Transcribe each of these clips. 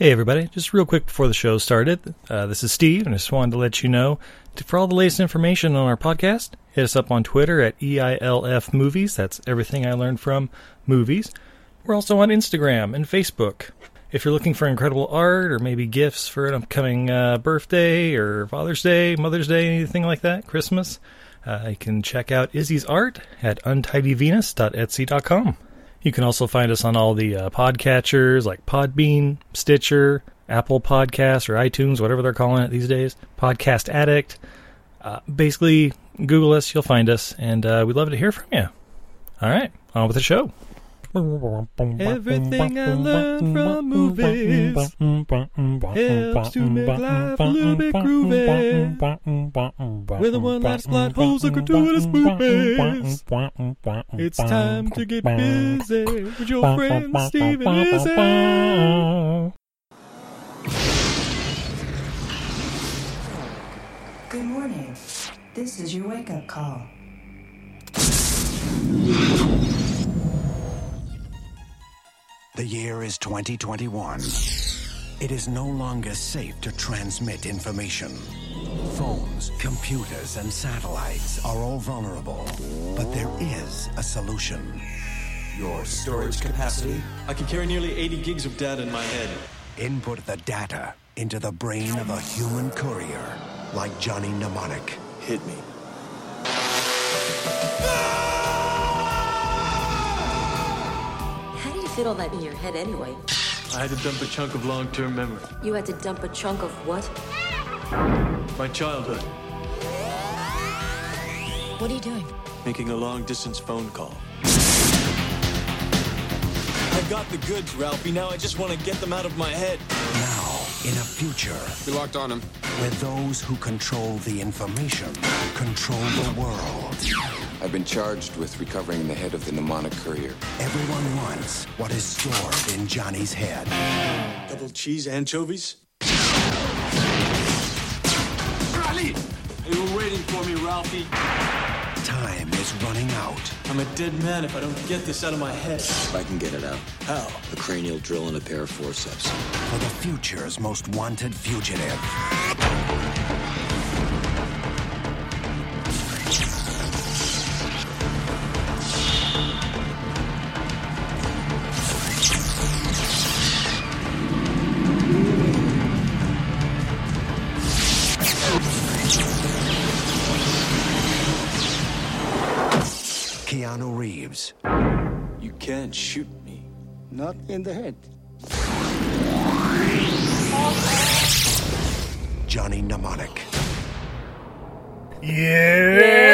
Hey, everybody. Just real quick before the show started, uh, this is Steve, and I just wanted to let you know for all the latest information on our podcast, hit us up on Twitter at EILF Movies. That's everything I learned from movies. We're also on Instagram and Facebook. If you're looking for incredible art or maybe gifts for an upcoming uh, birthday or Father's Day, Mother's Day, anything like that, Christmas, uh, you can check out Izzy's art at untidyvenus.etsy.com. You can also find us on all the uh, podcatchers like Podbean, Stitcher, Apple Podcasts, or iTunes, whatever they're calling it these days. Podcast Addict. Uh, basically, Google us, you'll find us, and uh, we'd love to hear from you. All right, on with the show. Everything I learned from movies helps to make life a little bit groovy. With a one-line plot holes and gratuitous movies. It's time to get busy with your friend Steve and Izzy. Good morning. This is your wake up call. The year is 2021. It is no longer safe to transmit information. Phones, computers, and satellites are all vulnerable. But there is a solution. Your storage capacity? I can carry nearly 80 gigs of data in my head. Input the data into the brain of a human courier, like Johnny Mnemonic. Hit me. How fit all that in your head anyway? I had to dump a chunk of long term memory. You had to dump a chunk of what? My childhood. What are you doing? Making a long distance phone call. I got the goods, Ralphie. Now I just want to get them out of my head. Now, in a future We locked on him. where those who control the information control the world, I've been charged with recovering the head of the mnemonic courier. everyone wants what is stored in Johnny's head. Double cheese anchovies? They were waiting for me, Ralphie. Time is running out. I'm a dead man if I don't get this out of my head. If I can get it out. How? A cranial drill and a pair of forceps. for the future's most wanted fugitive. Reeves, You can't shoot me. Not in the head. Johnny Mnemonic,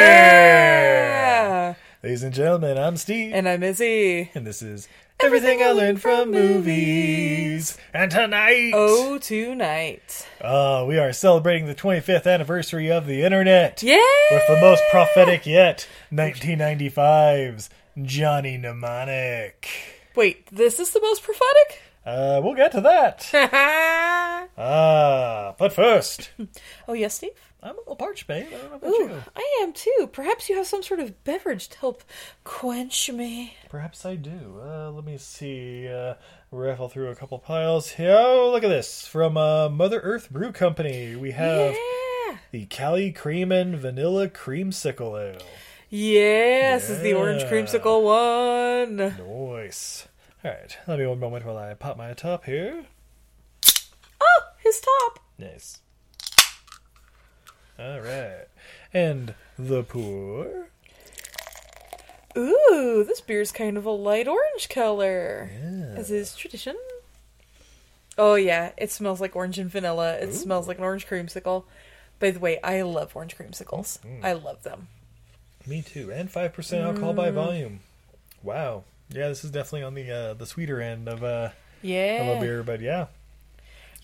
Yeah! Ladies and gentlemen, I'm Steve. And I'm Izzy. And this is Everything I Learned from Movies. And tonight, Oh, tonight. uh, we are celebrating the 25th anniversary of the internet. Yeah! With the most prophetic yet, 1995's Johnny Mnemonic. Wait, this is the most prophetic? Uh, we'll get to that. Ah, but first, oh, yes, Steve? I'm a little parched, babe. I don't know about Ooh, you. I am too. Perhaps you have some sort of beverage to help quench me. Perhaps I do. Uh, let me see. Uh, raffle through a couple piles here. Oh, look at this. From uh, Mother Earth Brew Company, we have yeah! the Cali Cream and Vanilla Creamsicle Ale. Yes, is the orange Yeah. creamsicle one. Nice. All right, let me one moment while I pop my top here. Oh, his top. Nice. All right, and the pour. Ooh, this beer's kind of a light orange color, as is tradition. Oh yeah, it smells like orange and vanilla. It smells like an orange creamsicle. By the way, I love orange creamsicles. Mm-hmm. I love them. Me too, and five percent alcohol by Mm. volume. Wow. Yeah, this is definitely on the uh, the sweeter end of uh, Yeah, of a beer, but yeah,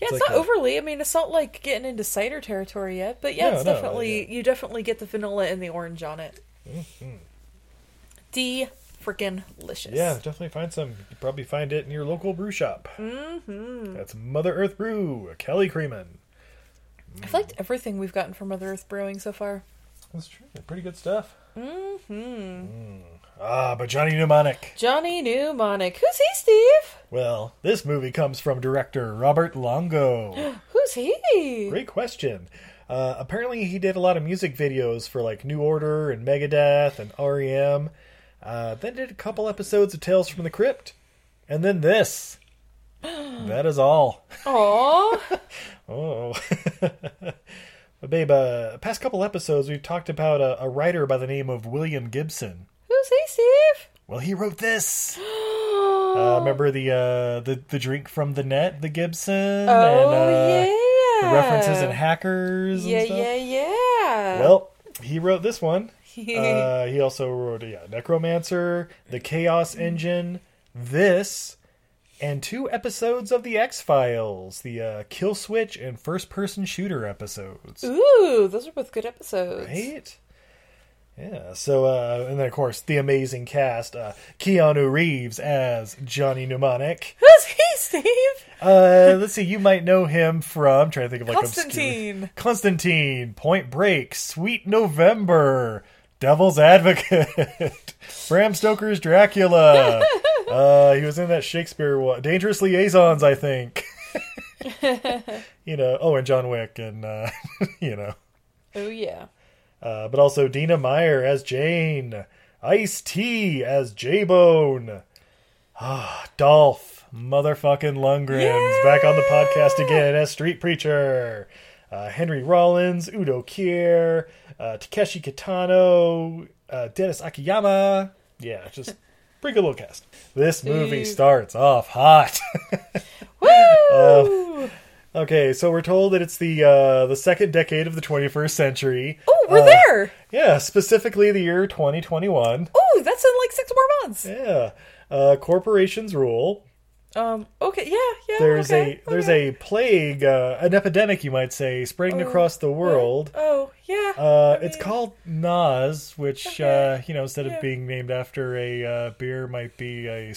yeah. It's, It's not a- overly. I mean, it's not like getting into cider territory yet, but yeah, No, it's no, definitely yeah. you definitely get the vanilla and the orange on it. Mm-hmm. D freaking delicious. Yeah, definitely find some. You probably find it in your local brew shop. Mm-hmm. That's Mother Earth Brew, Cali Creamin. I've liked everything we've gotten from Mother Earth Brewing so far. That's true. Pretty good stuff. Mm-hmm. Ah, but Johnny Mnemonic. Johnny Mnemonic. Who's he, Steve? Well, this movie comes from director Robert Longo. Who's he? Great question. Uh, apparently, he did a lot of music videos for like New Order and Megadeth and REM. Uh, then did a couple episodes of Tales from the Crypt, and then this. that is all. Aw. Oh. but babe, uh, past couple episodes, we've talked about a, a writer by the name of William Gibson. Who's he, Steve? Well, he wrote this. Uh, remember the uh, the the drink from the net, the Gibson, Oh, and uh, yeah. the references in hackers. Yeah, and stuff? yeah, yeah. Well, he wrote this one. uh, he also wrote yeah, Neuromancer, The Chaos Engine, this, and two episodes of The X Files, the uh, Kill Switch and First Person Shooter episodes. Ooh, those are both good episodes. Right? Yeah. So, uh, and then of course the amazing cast: uh, Keanu Reeves as Johnny Mnemonic. Who's he, Steve? Uh, let's see. You might know him from. I'm trying to think of like obscure- Constantine. Constantine, Point Break, Sweet November, Devil's Advocate, Bram Stoker's Dracula. uh, he was in that Shakespeare one, Dangerous Liaisons, I think. you know. Oh, and John Wick, and uh, you know. Oh, yeah. Uh, but also Dina Meyer as Jane, Ice T as J Bone, ah, Dolph motherfucking Lundgren's back on the podcast again as Street Preacher, uh, Henry Rollins, Udo Kier, uh, Takeshi Kitano, uh, Denis Akiyama. Yeah, just pretty good little cast. This movie starts off hot. Woo! okay, so we're told that it's the uh, the second decade of the 21st century. oh, we're Uh, there. Yeah, specifically the year 2021. Oh, that's in like six more months. Yeah. Uh, corporations rule. Um. Okay. Yeah. Yeah. There's okay, a there's okay. a plague, uh, an epidemic, you might say, spreading across the world. Oh yeah. Uh, I it's called Nas, which Okay. uh, you know, instead Yeah. of being named after a uh, beer, might be a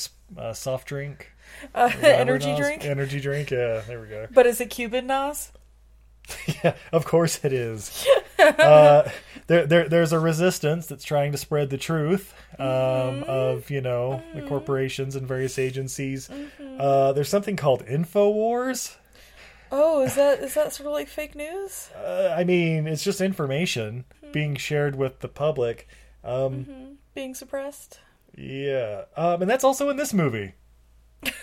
soft drink, uh, energy Nas? drink. Energy drink. Yeah, there we go. But is it Cuban Nas? Yeah, of course it is. Uh, there, there, there's a resistance that's trying to spread the truth um, Mm-hmm. of you know the corporations and various agencies. Uh, there's something called Infowars. Oh, is that is that sort of like fake news? Uh, I mean, it's just information Mm-hmm. being shared with the public. Um, Being suppressed? Yeah, um, and that's also in this movie.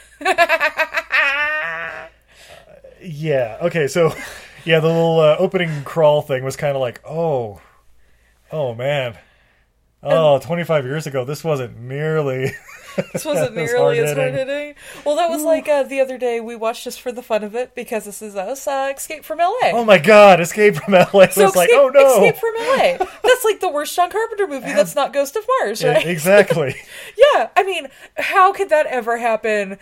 Yeah. Okay. So, yeah, the little uh, opening crawl thing was kind of like, oh, oh man, oh, 25 years ago, this wasn't nearly. This wasn't nearly as hard hitting. Well, that was like uh, the other day we watched just for the fun of it because this is us uh, Escape from LA. Oh my God! Escape from LA was so like, oh no. Escape from LA. That's like the worst John Carpenter movie. That's not Ghost of Mars, Yeah, right? exactly. Yeah, I mean, how could that ever happen?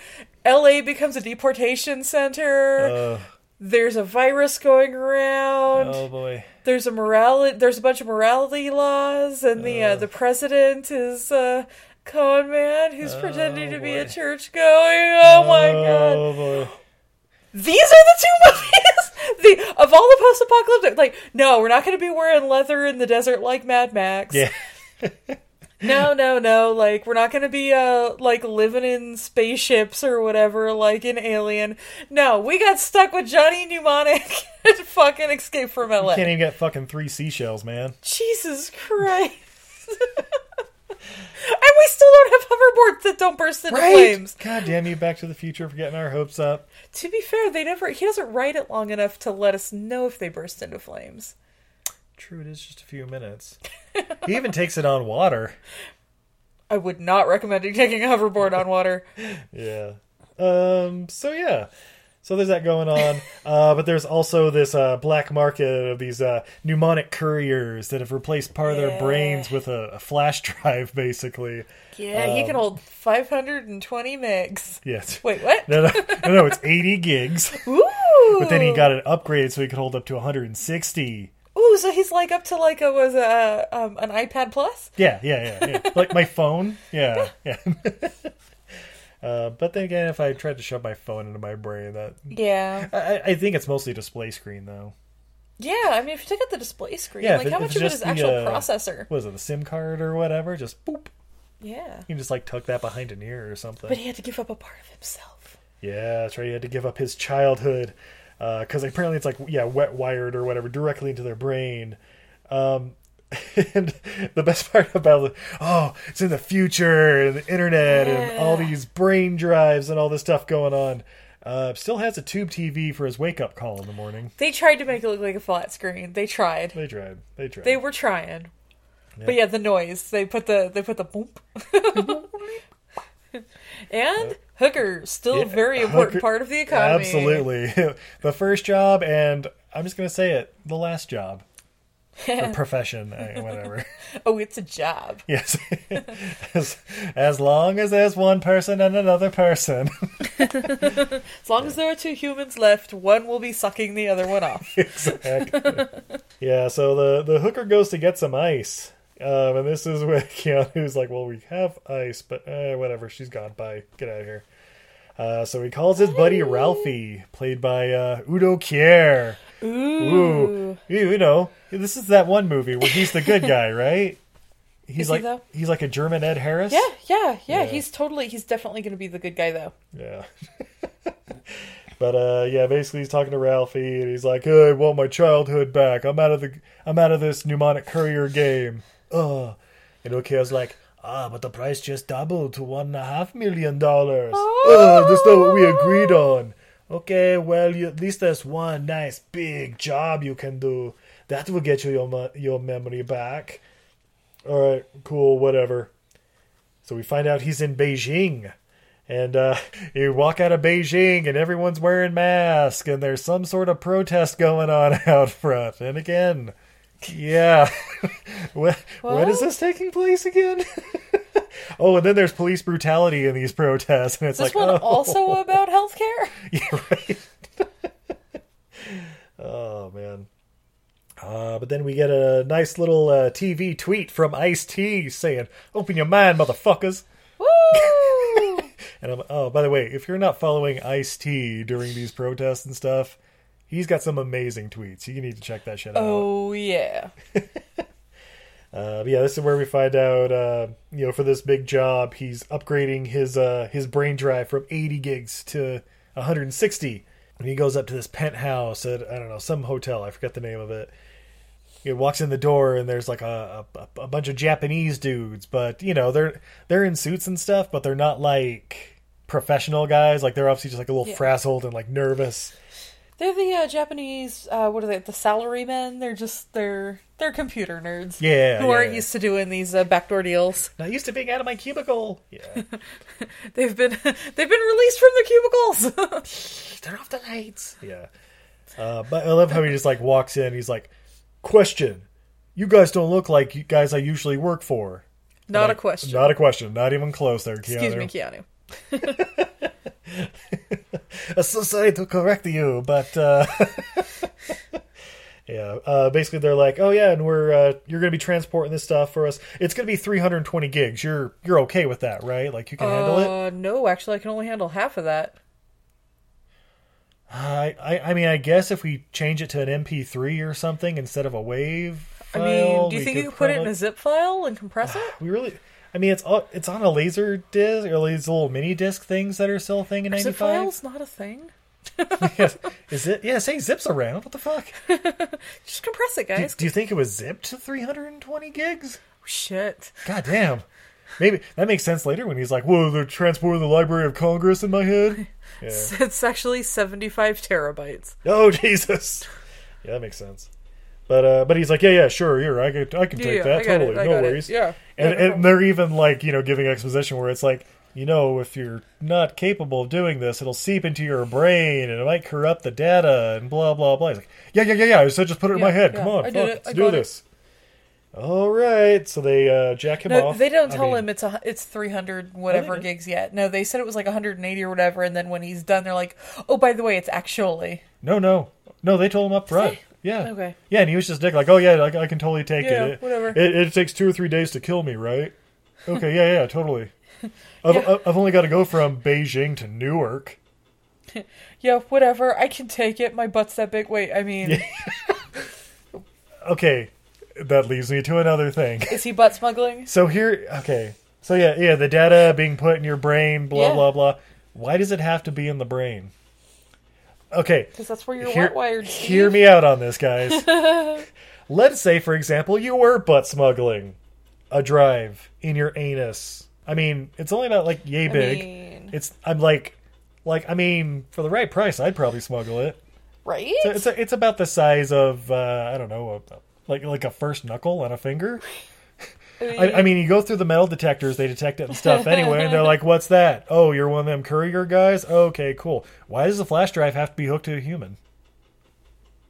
LA becomes a deportation center. Uh, There's a virus going around. oh boy. There's a morality. There's a bunch of morality laws, and the uh, the president is a con man who's pretending to be a boy. church going. Oh my god! Oh boy. These are the two movies. the of all the post-apocalyptic, like, no, we're not going to be wearing leather in the desert like Mad Max. Yeah. No, no, no. Like, we're not going to be, uh, like, living in spaceships or whatever, like in Alien. No, we got stuck with Johnny Mnemonic and fucking Escape from LA. Can't even get fucking three seashells, man. Jesus Christ. and we still don't have hoverboards that don't burst into flames. God damn you, Back to the Future, for getting our hopes up. To be fair, they never, he doesn't write it long enough to let us know if they burst into flames. True, it is just a few minutes. he even takes it on water. I would not recommend taking a hoverboard on water. Yeah. Um. So yeah. So there's that going on. Uh, but there's also this uh, black market of these uh, mnemonic couriers that have replaced part of their brains with a, a flash drive, basically. Yeah, he can hold 520 megs. Yes. Wait, what? No, no, no, no, it's 80 gigs. Ooh. But then he got it upgraded so he could hold up to 160. So he's like up to like a was a um, an iPad Plus. Yeah, yeah, yeah, yeah. like my phone. Yeah, yeah. uh, but then again, if I tried to shove my phone into my brain, that Yeah, I, I think it's mostly display screen though. yeah. I mean, if you take out the display screen, Yeah, like it- how much of it is the, actual uh, processor? Was it, the SIM card or whatever? Just boop. Yeah. He just like tuck that behind an ear or something. But he had to give up a part of himself. Yeah, that's right. He had to give up his childhood because apparently it's like yeah, wet wired or whatever directly into their brain. Um, and the best part about it, oh, it's in the future and the internet and all these brain drives and all this stuff going on. Uh, still has a tube TV for his wake up call in the morning. They tried to make it look like a flat screen. They tried. They tried. They tried. They were trying. But yeah, the noise. They put the they put the boom. and hooker still Yeah, a very important hooker- part of the economy. Absolutely. the first job, and I'm just going to say it the last job. or profession, eh, whatever. Oh, it's a job. Yes. as, as long as there's one person and another person. As long as there are two humans left, one will be sucking the other one off. exactly. Yeah, so the, the hooker goes to get some ice. Um, and this is where Keanu's like, well, we have ice, but eh, whatever. She's gone. Bye. Get out of here. Uh, so he calls his buddy Ralphie, played by uh, Udo Kier. Ooh. You, you know, this is that one movie where he's the good guy, right? He's Is he, like though? he's like a German Ed Harris. Yeah, yeah, yeah. Yeah. He's totally. He's definitely going to be the good guy, though. Yeah. but uh yeah, basically he's talking to Ralphie and he's like, hey, I want my childhood back. I'm out of the I'm out of this mnemonic courier game. Uh and Okio's like, ah, but the price just doubled to one and a half million dollars. Oh, that's not what we agreed on. Okay, well, you, at least there's one nice big job you can do. That will get you your your memory back. All right, cool, whatever. So we find out he's in Beijing. And uh, you walk out of Beijing and everyone's wearing masks and there's some sort of protest going on out front. And again, yeah. when, when is this taking place again? oh, and then there's police brutality in these protests. And it's This like, one oh, also about healthcare. yeah, right. oh, man. Uh, but then we get a nice little uh, TV tweet from Ice T saying, Open your mind, motherfuckers. Woo! And I'm, like, oh, by the way, if you're not following Ice T during these protests and stuff, he's got some amazing tweets. You need to check that shit out. oh yeah. Uh, but yeah, this is where we find out, uh, you know, for this big job, he's upgrading his uh, his brain drive from 80 gigs to 160. And he goes up to this penthouse at I don't know some hotel. I forget the name of it. He walks in the door and there's like a, a a bunch of Japanese dudes, but you know they're they're in suits and stuff, but they're not like professional guys. Like they're obviously just like a little Yeah. frazzled and like nervous. They're the uh, Japanese. Uh, what are they? The salary men. They're just they're they're computer nerds. Yeah, who yeah, aren't yeah. used to doing these uh, backdoor deals. Not used to being out of my cubicle. Yeah, They've been they've been released from the cubicles. turn off the lights. Yeah. Uh, but I love how he just like walks in. He's like, "Question: You guys don't look like you guys I usually work for." Not a question. Not a question. Not even close there, Keanu. Excuse me, Keanu. I'm so sorry to correct you, but uh, yeah. Uh, basically, they're like, "Oh yeah, and we're uh, you're going to be transporting this stuff for us. It's going to be 320 gigs. You're you're okay with that, right? Like you can handle it." Uh, no, actually, I can only handle half of that. I, I I mean, I guess if we change it to an MP3 or something instead of a wave. I File, mean, do you think you could put it in a zip file and compress it? We really. I mean, it's it's on a laser disc or these little mini disc things that are still a thing in Zip '95. files not a thing. yes. Is it? Yeah, say zips around. What the fuck? Just compress it, guys. do you think it was zipped to 320 gigs? Oh, Shit. God damn. Maybe that makes sense later when he's like, "Whoa, they're transporting the Library of Congress in my head." Yeah. It's actually seventy-five terabytes. Oh Jesus. Yeah, that makes sense. But uh, but he's like, yeah, yeah, sure, here, I can, I can take Yeah, that I totally, no got it. worries. Yeah. and, no and they're even like, you know, giving exposition where it's like, you know, if you're not capable of doing this, it'll seep into your brain and it might corrupt the data and blah blah blah. He's like, yeah, yeah, yeah, yeah. I said just put it in my head. Come on, I fuck, let's I do got it. this. All right, so they uh, jack him No, off. they don't I tell mean- him it's a it's three hundred whatever gigs yet. No, they said it was like one hundred and eighty or whatever, and then when he's done, they're like, "Oh, by the way, it's actually." No, no, no. They told him up front. Yeah. Okay. Yeah, and he was just dick like, "Oh yeah, I, I can totally take Yeah, it. It- whatever. It, it takes two or three days to kill me, right? Okay, yeah, yeah, totally. I've, Yeah. I've only got to go from Beijing to Newark. Yeah, whatever. I can take it. My butt's that big. Wait, I mean, Okay, that leads me to another thing. is he butt smuggling? So here, okay, So yeah, yeah, the data being put in your brain, blah Yeah. blah blah. Why does it have to be in the brain? Okay, Because that's where you're hear, wired. hear me out on this, guys. Let's say, for example, you were butt smuggling a drive in your anus. I mean, it's only about like yay I big. mean- It's I'm like, like I mean, for the right price, I'd probably smuggle it. Right? So it's it's about the size of uh, I don't know, a, like like a first knuckle on a finger. I, I mean, you go through the metal detectors; they detect it and stuff anyway. And they're like, "What's that? Oh, you're one of them courier guys. Okay, cool. Why does the flash drive have to be hooked to a human?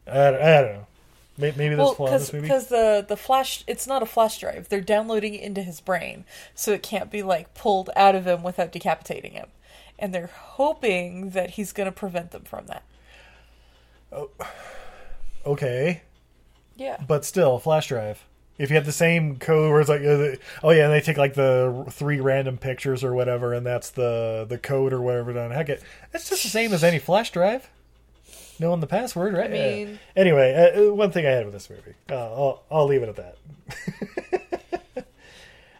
I, don't- I don't know. Maybe, maybe that's well, a flaw in this movie. because the the flash, it's not a flash drive. They're downloading it into his brain, so it can't be like pulled out of him without decapitating him. And they're hoping that he's going to prevent them from that. Oh, Okay, Yeah. but still, flash drive. If you have the same code where it's like, uh, oh yeah, and they take like the three random pictures or whatever, and that's the the code or whatever. Done. Heck, it it's just the same as any flash drive. Knowing the password, right? I mean- Yeah. anyway, uh, uh, one thing I had with this movie, uh, I'll I'll leave it at that.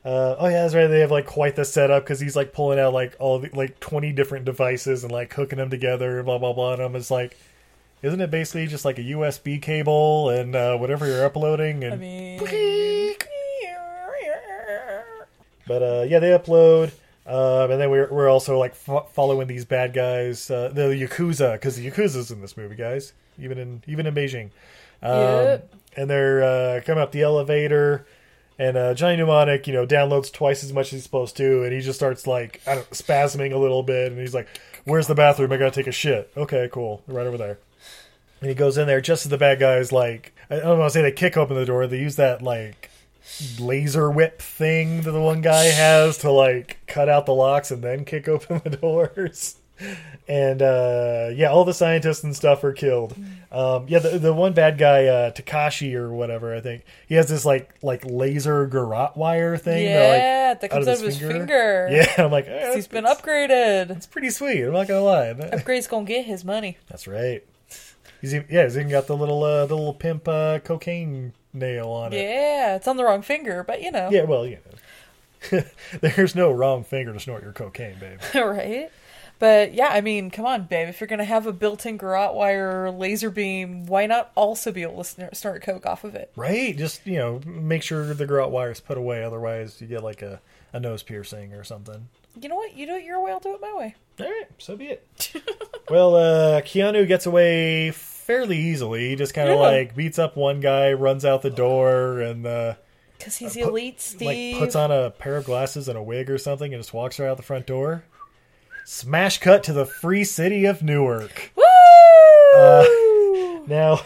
uh, oh yeah, that's right. They have like quite the setup because he's like pulling out like all the, like twenty different devices and like hooking them together, blah blah blah. And I'm just like, isn't it basically just like a USB cable and uh, whatever you're uploading? And I mean, but uh, yeah, they upload, um, and then we're we're also like fo- following these bad guys, uh, the yakuza, because the yakuza's in this movie, guys. Even in even in Beijing, um, Yep. and they're uh, coming up the elevator, and uh, Johnny Mnemonic, you know, downloads twice as much as he's supposed to, and he just starts like I don't, spasming a little bit, and he's like, "Where's the bathroom? I gotta take a shit." Okay, cool, right over there. And he goes in there just as the bad guys like I don't want to say they kick open the door. They use that like laser whip thing that the one guy has to like cut out the locks and then kick open the doors. And uh, yeah, all the scientists and stuff are killed. Um, yeah, the the one bad guy, uh, Takashi or whatever, I think he has this like like laser garrote wire thing. yeah, that, that comes out of his finger. Yeah, I'm like, eh, He's been upgraded. it's pretty sweet. I'm not gonna lie. Upgrade's gonna get his money. That's right. He's even, yeah, he's even got the little uh, the little pimp uh, cocaine nail on it. Yeah, it's on the wrong finger, but you know. Yeah, well, you know, there's no wrong finger to snort your cocaine, babe. right? But yeah, I mean, come on, babe. If you're gonna have a built-in garrote wire laser beam, why not also be able to snort, snort coke off of it? Right? Just you know, make sure the garrote wire is put away. Otherwise, you get like a, a nose piercing or something. You know what? You do it your way. I'll do it my way. All right, so be it. well, uh, Keanu gets away fairly easily. He just kind of Yeah. like beats up one guy, runs out the door, and uh, Because he's put- elite, Steve. like puts on a pair of glasses and a wig or something, and just walks right out the front door. Smash cut to the free city of Newark. Woo! Now,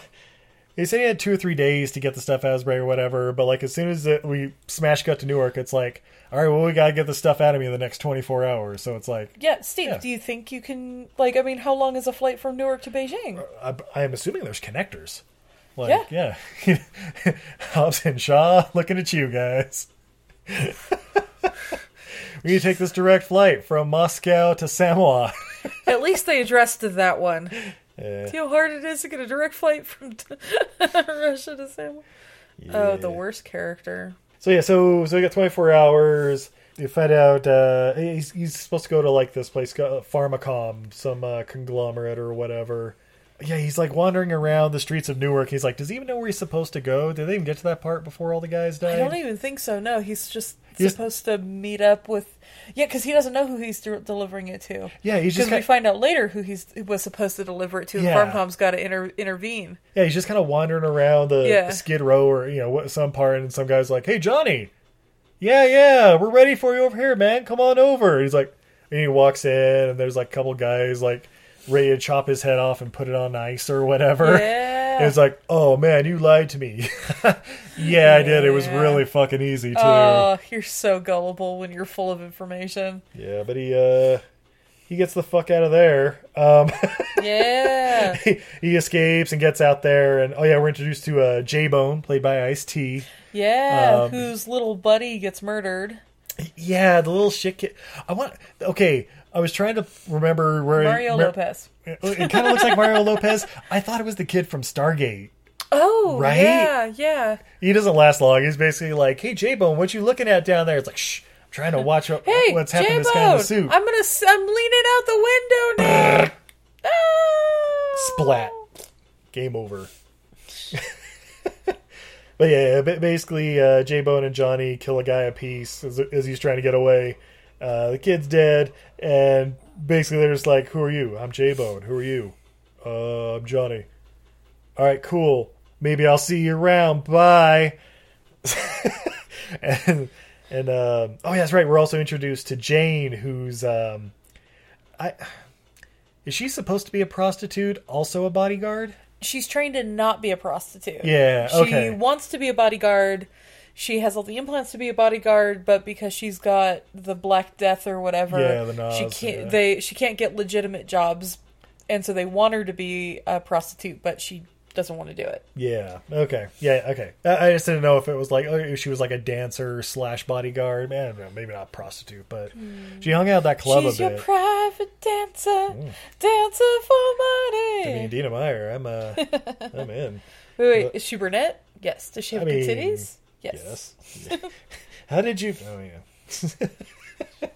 they said he had two or three days to get the stuff out of his brain or whatever, but like as soon as it, we smash cut to Newark, it's like, all right, well, we gotta get the stuff out of me in the next 24 hours. So it's like, yeah, Steve. Yeah. Do you think you can? Like, I mean, how long is a flight from Newark to Beijing? Uh, I, I'm assuming there's connectors. Like, Yeah. yeah. Hobbs and Shaw, looking at you guys. we need to take this direct flight from Moscow to Samoa. At least they addressed that one. Yeah. See how hard it is to get a direct flight from Russia to Samoa. Oh, the worst character. So yeah, so so we got 24 hours. You find out uh, he's he's supposed to go to like this place, uh, Pharmacom, some uh, conglomerate or whatever. Yeah, he's like wandering around the streets of Newark. He's like, does he even know where he's supposed to go? Did they even get to that part before all the guys died? I don't even think so. No, he's just He's- supposed to meet up with. Yeah, because he doesn't know who he's de- delivering it to. Yeah, he's just because we find out later who he's who was supposed to deliver it to. Yeah. And Pharmacom's got to inter- intervene. Yeah, he's just kind of wandering around the Yeah. Skid Row or you know what some part, and some guy's like, "Hey, Johnny, yeah, yeah, we're ready for you over here, man. Come on over." And he's like, and he walks in, and there's like a couple guys like ready to chop his head off and put it on ice or whatever. Yeah. And it's like, "Oh man, you lied to me." yeah, I did. It was really fucking easy too. Oh, you're so gullible when you're full of information. yeah, but he uh he gets the fuck out of there. Um, Yeah. he, he escapes and gets out there, and oh yeah, we're introduced to uh, J Bone, played by Ice T. Yeah. Um, whose little buddy gets murdered. Yeah, the little shit kid. I want. Okay, I was trying to remember where Mario mer- Lopez. It, kind of looks like Mario Lopez. I thought it was the kid from Stargate. Oh, Right? Yeah, yeah. He doesn't last long. He's basically like, "Hey, J Bone, what you looking at down there?" It's like, "Shh, I'm trying to watch what- Hey, what's happening to this guy in the suit. I'm gonna. s- I'm leaning out the window now. Ah! Splat. Game over. But yeah, basically, uh, J Bone and Johnny kill a guy apiece as, as he's trying to get away. Uh, the kid's dead, and basically they're just like, "Who are you? I'm J Bone. Who are you? Uh, I'm Johnny. All right, cool. Maybe I'll see you around. Bye." and and uh, oh yeah, that's right. We're also introduced to Jane, who's um, I is she supposed to be a prostitute, also a bodyguard? She's trained to not be a prostitute. Yeah, She okay. wants to be a bodyguard. She has all the implants to be a bodyguard, but because she's got the Black Death or whatever, Yeah, the she can't. yeah. They she can't get legitimate jobs, and so they want her to be a prostitute, but she doesn't want to do it. Yeah. Okay. Yeah. Okay. I I just didn't know if it was like oh, if she was like a dancer slash bodyguard. Man, I don't know, maybe not prostitute, but she hung out at that club she's a your bit. private dancer, dancer for money. I mean, Dina Meyer, I'm uh, I'm in. wait, wait, is she brunette? Yes. Does she have I good mean, titties? Yes. Yes. How did you? Oh yeah.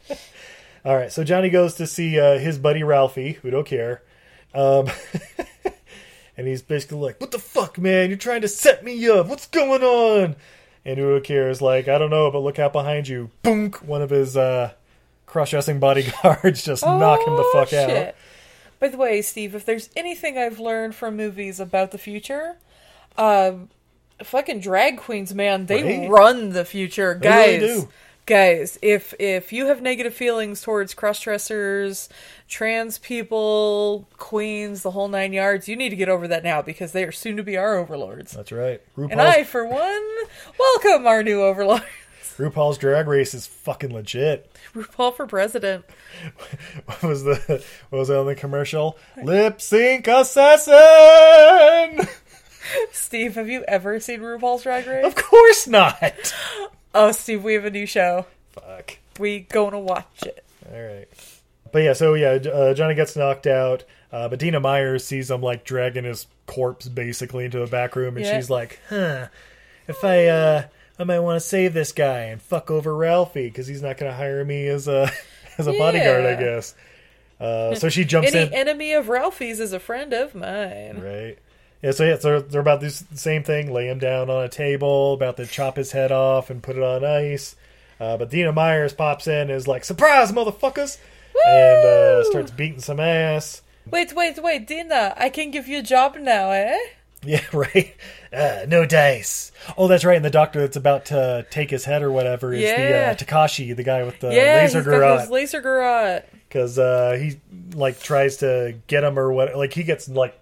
All right. So Johnny goes to see uh, his buddy Ralphie, who don't care, um, and he's basically like, "What the fuck, man? You're trying to set me up. What's going on?" And Udo Kier is like, "I don't know, but look out behind you." Boom! One of his uh, cross-dressing bodyguards just knock him the Oh, fuck out. By the way, Steve, if there's anything I've learned from movies about the future, um, fucking drag queens, man, they Right? run the future, They guys. really. Guys, if if you have negative feelings towards cross dressers, trans people, queens, the whole nine yards, you need to get over that now because they are soon to be our overlords. That's right. RuPaul's, And I, for one, welcome our new overlord, RuPaul's Drag Race is fucking legit. RuPaul for president. What was the what was it on the commercial? Lip sync assassin. Steve, have you ever seen RuPaul's Drag Race? Of course not. Oh, Steve, we have a new show. Fuck. We gonna watch it. All right. But yeah, so yeah, uh, Johnny gets knocked out. Uh, but Dina Myers sees him like dragging his corpse basically into the back room, and Yeah. she's like, "Huh? If I uh, I might want to save this guy and fuck over Ralphie because he's not going to hire me as a as a bodyguard, I guess." Uh, so she jumps in. Any in. enemy of Ralphie's is a friend of mine. Right. Yeah, so yeah, so they're about this same thing, lay him down on a table, about to chop his head off and put it on ice. Uh, but Dina Myers pops in and is like, surprise, motherfuckers! And uh, starts beating some ass. Wait, wait, wait, Dina, I can give you a job now, eh? Yeah, right. Uh, no dice. Oh, that's right. And the doctor that's about to take his head or whatever is Yeah. the uh, Takashi, the guy with the yeah, laser garrote. laser garrote. because uh, he like tries to get him or what like he gets like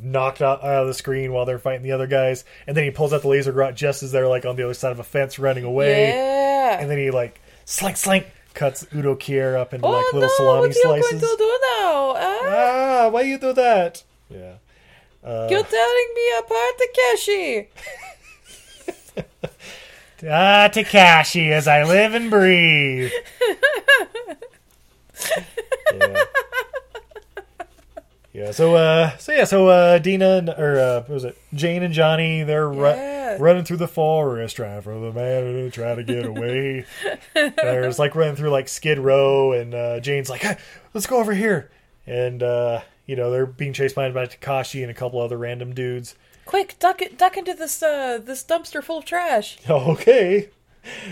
knocked out, out of the screen while they're fighting the other guys and then he pulls out the laser garrote just as they're like on the other side of a fence running away Yeah. and then he like slink slink cuts Udo Kier up into oh like little no, salami what are you slices going to do now? eh? ah why you do that yeah You're tearing me apart, Takeshi. ah Takashi as I live and breathe yeah Yeah, so uh, so yeah, so uh, Dina and, or uh, what was it Jane and Johnny? They're ru- running through the forest, trying for the man to try to get away. There's like running through like Skid Row, and uh, Jane's like, hey, "Let's go over here," and uh, you know they're being chased by by Takashi and a couple other random dudes. Quick, duck it, duck into this uh, this dumpster full of trash. Okay,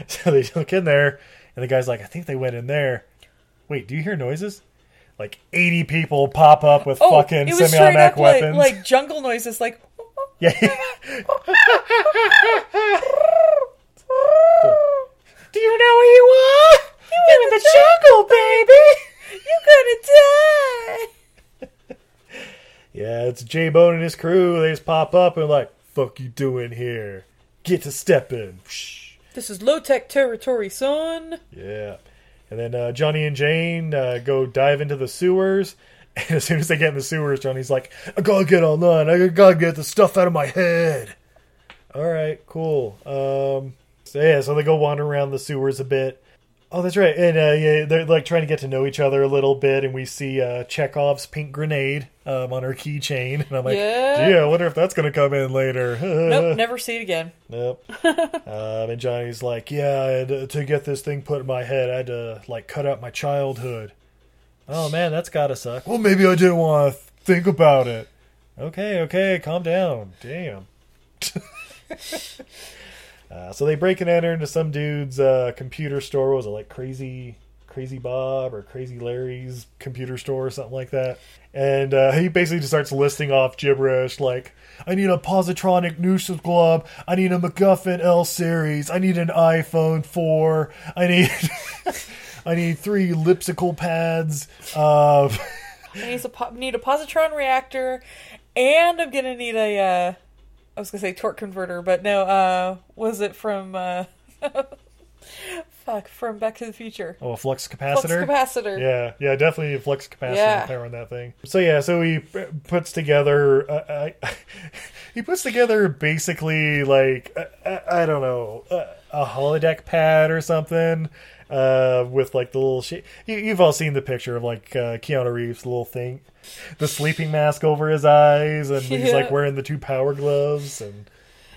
so they look in there, and the guy's like, "I think they went in there." Wait, do you hear noises? Like eighty people pop up with Oh, fucking it was straight semi-automatic up like, weapons. like jungle noises, like Yeah. Do you know where you are? You in the jungle, baby. you're gonna die. Yeah, it's J Bone and his crew. They just pop up and like, "Fuck you doing here? Get to stepping." This is low tech territory, son. Yeah, and then uh, Johnny and Jane uh, go dive into the sewers. And as soon as they get in the sewers, Johnny's like, "I gotta get online. I gotta get the stuff out of my head." All right, cool. Um, so yeah, so they go wander around the sewers a bit. Oh, that's right. And uh, yeah, they're like trying to get to know each other a little bit, and we see uh, Chekhov's pink grenade um, on her keychain, and I'm like, Yeah. gee, I wonder if that's going to come in later. Nope, never see it again. Nope. um, and Johnny's like, yeah, I had to, to get this thing put in my head, I had to like cut out my childhood. Oh man, that's gotta suck. Well, maybe I didn't want to think about it. Okay, okay, calm down. Damn. uh, so they break and enter into some dude's uh, computer store. Was it like crazy, crazy Bob or Crazy Larry's computer store or something like that? And uh, he basically just starts listing off gibberish like, I need a positronic Noosa glove. I need a MacGuffin L series. I need an iPhone 4. I need. I need three lipsical pads. Uh, I need a, need a positron reactor, and I'm gonna need a. I was gonna say torque converter, but no. Uh, was it from? Uh, fuck, from Back to the Future. oh, a flux capacitor. Flux capacitor. Yeah, yeah, definitely a flux capacitor Yeah. power on that thing. So yeah, so he puts together. Uh, I, he puts together basically like uh, uh, I don't know uh, a holodeck pad or something. Uh, with like the little shit. You, you've all seen the picture of like uh, Keanu Reeves, little thing, the sleeping mask over his eyes, and he's like wearing the two power gloves and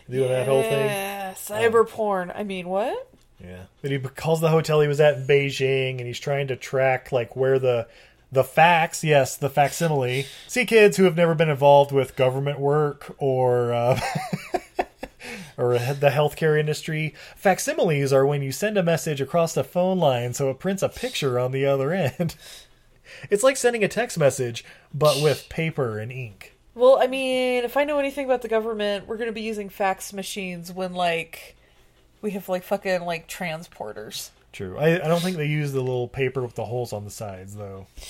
doing that whole thing. Yeah, cyber porn. I mean, what? Yeah. But he calls the hotel he was at in Beijing and he's trying to track like where the the fax, yes, the facsimile. See kids who have never been involved with government work or uh, or the healthcare industry. Facsimiles are when you send a message across the phone line so it prints a picture on the other end. It's like sending a text message but with paper and ink. Well, I mean, if I know anything about the government, we're gonna be using fax machines when like we have like fucking like transporters. True. I, I don't think they use the little paper with the holes on the sides, though. I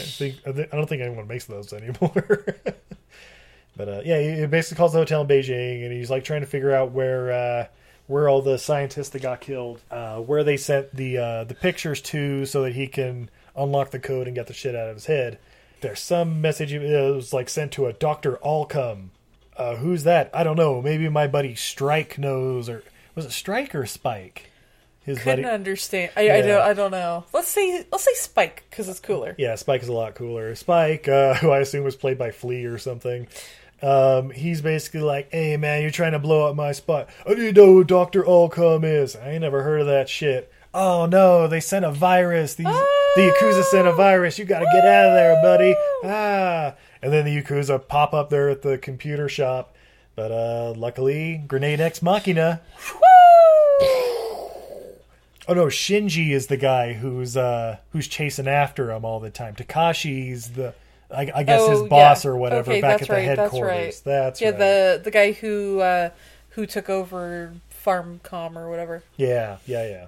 think- I don't think anyone makes those anymore. but uh, yeah, he basically calls the hotel in Beijing, and he's like trying to figure out where uh, where all the scientists that got killed, uh, where they sent the uh, the pictures to, so that he can unlock the code and get the shit out of his head. There's some message it was like sent to a Doctor Allcome. Uh, who's that? I don't know. Maybe my buddy Strike knows, or was it Strike or Spike? His Couldn't buddy. understand. I, I don't. I don't know. Let's say let's say Spike because it's cooler. Yeah, Spike is a lot cooler. Spike, uh, who I assume was played by Flea or something, um, he's basically like, "Hey man, you're trying to blow up my spot. I need to know who Doctor Allcome is. I ain't never heard of that shit. Oh no, they sent a virus. These the Yakuza sent a virus. You got to get out of there, buddy. Ah!" And then the Yakuza pop up there at the computer shop, but uh, luckily, Grenade Ex Machina. Oh no, Shinji is the guy who's uh who's chasing after him all the time. Takashi's the I, I guess his Oh, boss yeah. or whatever Okay, back at the right, headquarters. That's right. That's yeah, right. the the guy who uh, who took over Pharmacom or whatever. Yeah, yeah, yeah.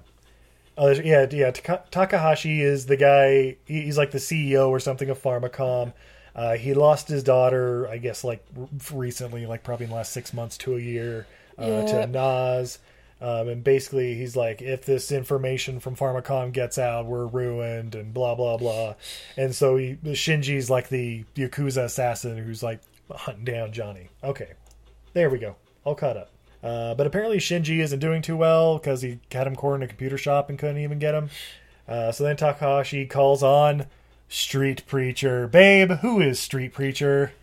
Oh, yeah, yeah. Taka- Takahashi is the guy. he- He's like the CEO or something of Pharmacom. Uh, he lost his daughter, I guess, like recently, like probably in the last six months to a year, uh, to Yep. Nas. Um, and basically, he's like, if this information from Pharmacom gets out, we're ruined, and blah blah blah. And so he, Shinji's like the yakuza assassin who's like hunting down Johnny. Okay, there we go, all caught up. Uh, but apparently Shinji isn't doing too well because he had him cornered in a computer shop and couldn't even get him. Uh, so then Takahashi calls on Street Preacher. Babe, who is Street Preacher?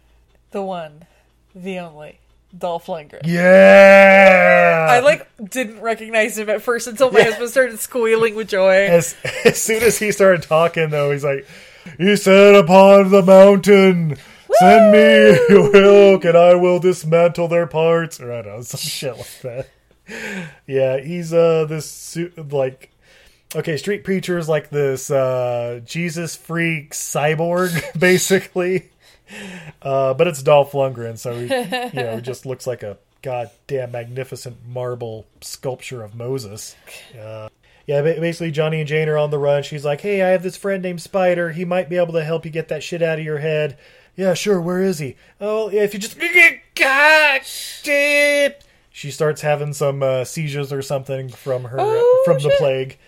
The one, the only, Dolph Lundgren. Yeah! I like didn't recognize him at first until my husband started squealing with joy. As, as soon as he started talking, though, he's like, He said upon the mountain, send me your ilk and I will dismantle their parts. Or I don't know, some shit like that. Yeah, he's uh this suit like okay, street preacher is like this uh Jesus freak cyborg basically. Uh but it's Dolph Lundgren, so he you know, he just looks like a goddamn magnificent marble sculpture of Moses. Uh yeah, basically Johnny and Jane are on the run. She's like, "Hey, I have this friend named Spider. He might be able to help you get that shit out of your head." Yeah, sure. Where is he? Oh, yeah. If you just God shit. She starts having some uh, seizures or something from her Oh, from the plague,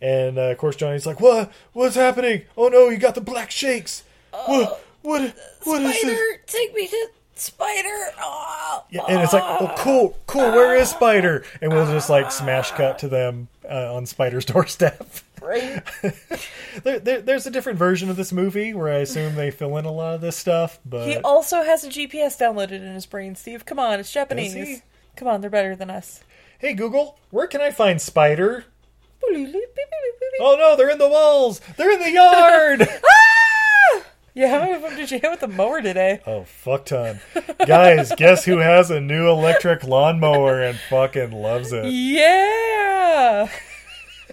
and uh, of course Johnny's like, "What? What's happening? Oh no, you got the black shakes. What? What? What is Spider, it?" take me to Spider. Oh, Yeah, and it's like, oh, cool, cool. Where is Spider? And we'll just like smash cut to them uh, on Spider's doorstep. right. there, there, there's a different version of this movie where I assume they fill in a lot of this stuff, but He also has a GPS downloaded in his brain. Steve, come on, it's? Japanese. Come on, they're better than us. hey Google, where can I find Spider? Oh no, they're in the walls. They're in the yard. Yeah, how many of them did you hit with the mower today? oh fuck ton, guys. guess who has a new electric lawnmower and fucking loves it? Yeah.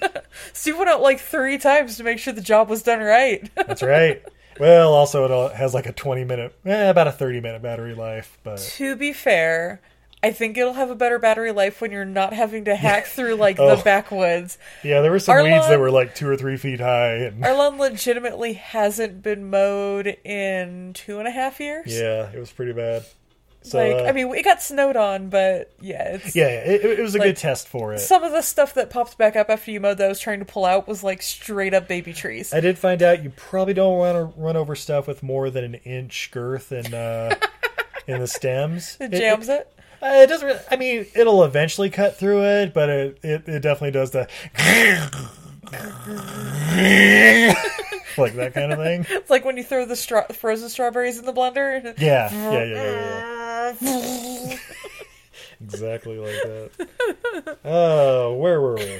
Steve went out like three times to make sure the job was done right. That's right. Well, also it has like a 20 minute, eh, about a 30 minute battery life, but to be fair, I think it'll have a better battery life when you're not having to hack through like Oh. the backwoods. yeah, there were some Our weeds that were like two or three feet high, and Our lawn legitimately hasn't been mowed in two and a half years. yeah, it was pretty bad. So, like, uh, I mean, it got snowed on, but yeah, it's yeah, it, it was a like, good test for it. some of the stuff that popped back up after you mowed that I was trying to pull out was like straight up baby trees. I did find out you probably don't want to run over stuff with more than an inch girth in uh, in the stems. It jams it. Uh, it doesn't. Really, I mean, it'll eventually cut through it, but it it, it definitely does the like that kind of thing. It's like when you throw the straw- frozen strawberries in the blender. Yeah, yeah, yeah, yeah, yeah. Exactly like that. Oh, where were we?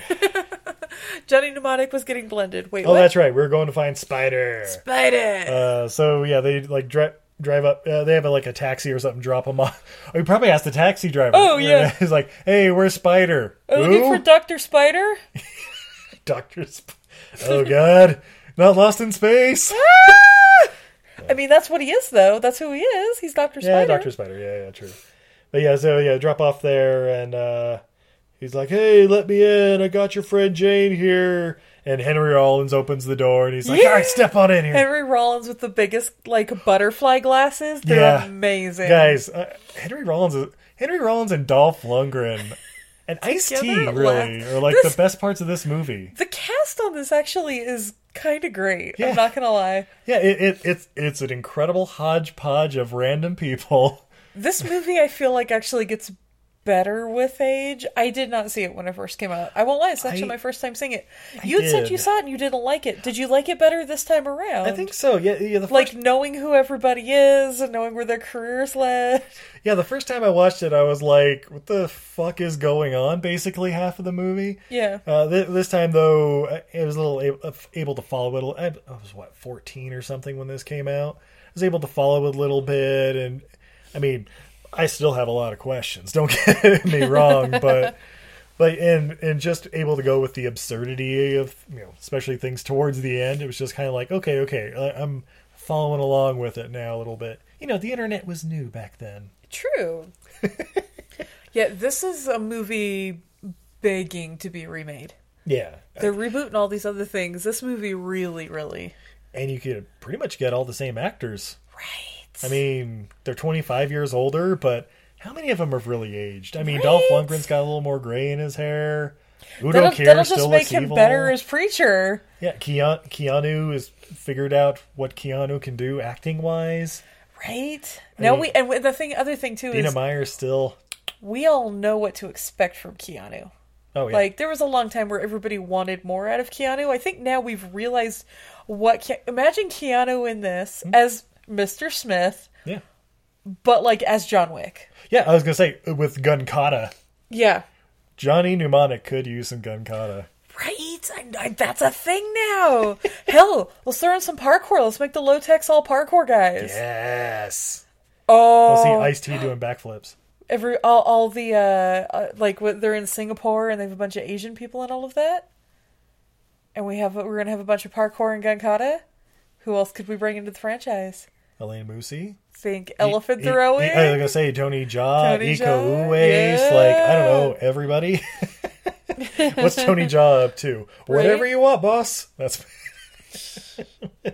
Johnny Mnemonic was getting blended. Wait, Oh, what? that's right. We are going to find Spider. Spider. Uh, so yeah, they like drive drive up. Uh, they have a, like a taxi or something. Drop them off. Oh, he probably asked the taxi driver. Oh, yeah. he's like, "Hey, where's Spider? Are you looking for Doctor Spider? Doctor. Sp- oh God, not lost in space. I mean, that's what he is, though. That's who he is. He's Doctor yeah, Spider. Doctor Spider. Yeah, yeah, true. But yeah, so yeah, drop off there, and uh, he's like, "Hey, let me in. I got your friend Jane here." And Henry Rollins opens the door, and he's like, Yeah. "All right, step on in here." Henry Rollins with the biggest like butterfly glasses. They're Yeah. amazing, guys uh, henry rollins is, henry rollins and dolph lundgren and ice t really laugh. are like This- the best parts of this movie The cast on this actually is kind of great. Yeah. I'm not gonna lie. yeah it, it it's it's an incredible hodgepodge of random people This movie, I feel like, actually gets better with age. I did not see it when it first came out. I won't lie; it's actually I- my first time seeing it. You had said you saw it and you didn't like it. Did you like it better this time around? i think so yeah yeah the first, like knowing who everybody is and knowing where their careers led. yeah the first time i watched it i was like what the fuck is going on basically half of the movie Yeah. uh, th- this time though i was a little able, able to follow it I, I was what 14 or something when this came out i was able to follow it a little bit and i mean i still have a lot of questions don't get me wrong but but and and just able to go with the absurdity of you know especially things towards the end it was just kind of like okay okay i'm following along with it now a little bit you know the internet was new back then True. yeah, this is a movie begging to be remade. yeah They're rebooting all these other things. This movie really, really. and you could pretty much get all the same actors Right. I mean, they're 25 years older, but how many of them have really aged? I mean, Dolph Right. Lundgren's got a little more gray in his hair. Udo that'll, Kier that'll still just make him evil. better as preacher. Yeah, Keanu, Keanu has figured out what Keanu can do acting wise. Right? Now mean- we and the thing other thing too is Dina is Meyer still. we all know what to expect from Keanu. Oh yeah, Like there was a long time where everybody wanted more out of Keanu. I think now we've realized what Ke- imagine Keanu in this Hmm? as Mr. Smith, yeah, but like as John Wick. yeah. I was gonna say with gun kata, Yeah. Johnny Mnemonic could use some gun kata. Right? I, I, that's a thing now. Hell, let's throw in some parkour. Let's make the low techs all parkour guys. Yes. Oh, We'll see Ice T doing backflips. every all, all the uh, uh like what they're in Singapore and they have a bunch of Asian people and all of that. And we have we're gonna have a bunch of parkour and gun kata. Who else could we bring into the franchise? Elaine Moosey. Think elephant E- e- throwing. I was gonna say Tony Jaa, Tony Jaa, Uwais, like I don't know everybody. What's Tony Jaa up to? Whatever you want, boss. That's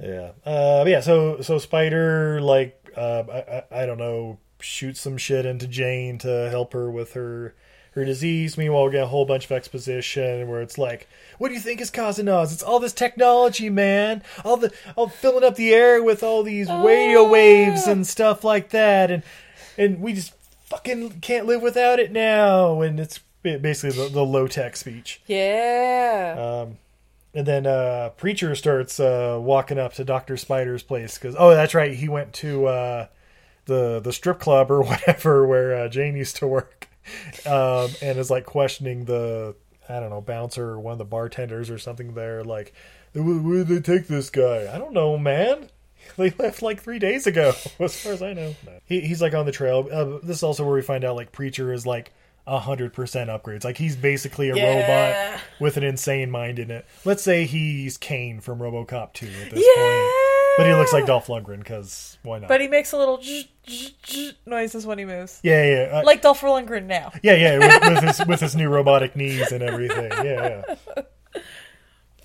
yeah. Uh, but yeah. So so Spider like uh, I, I I don't know shoots some shit into Jane to help her with her her disease. Meanwhile, we get a whole bunch of exposition where it's like, "What do you think is causing us? It's all this technology, man. All the all filling up the air with all these radio waves and stuff like that, and and we just fucking can't live without it now." And it's basically the, the low tech speech. Yeah. Um, and then uh, preacher starts uh, walking up to Doctor Spider's place because oh, that's right, he went to uh, the the strip club or whatever where uh, Jane used to work, um, and is like questioning the I don't know bouncer or one of the bartenders or something there. Like, where, did they take this guy? I don't know, man. They left like three days ago, as far as I know. He, he's like on the trail. Uh, this is also where we find out like preacher is like a hundred percent upgrades. Like he's basically a Yeah. robot with an insane mind in it. Let's say he's Cain from RoboCop 2 at this Yeah. point. But he looks like Dolph Lundgren because why not? But he makes a little zzz, zzz, zzz noises when he moves. yeah, yeah, uh, Like Dolph Lundgren now. yeah, yeah, with, with his with his new robotic knees and everything. Yeah, yeah.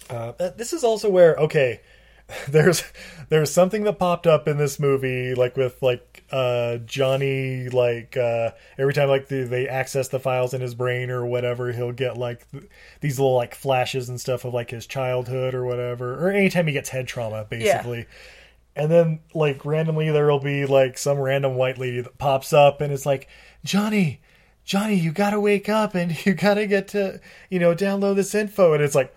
Uh, uh, this is also where okay, there's there's something that popped up in this movie, like with like uh, Johnny, like uh, every time like the, they access the files in his brain or whatever, he'll get like th- these little like flashes and stuff of like his childhood or whatever, or anytime he gets head trauma, basically. And then like randomly there'll be like some random white lady that pops up and it's like, Johnny, Johnny, you gotta wake up and you gotta get to, you know, download this info. And it's like,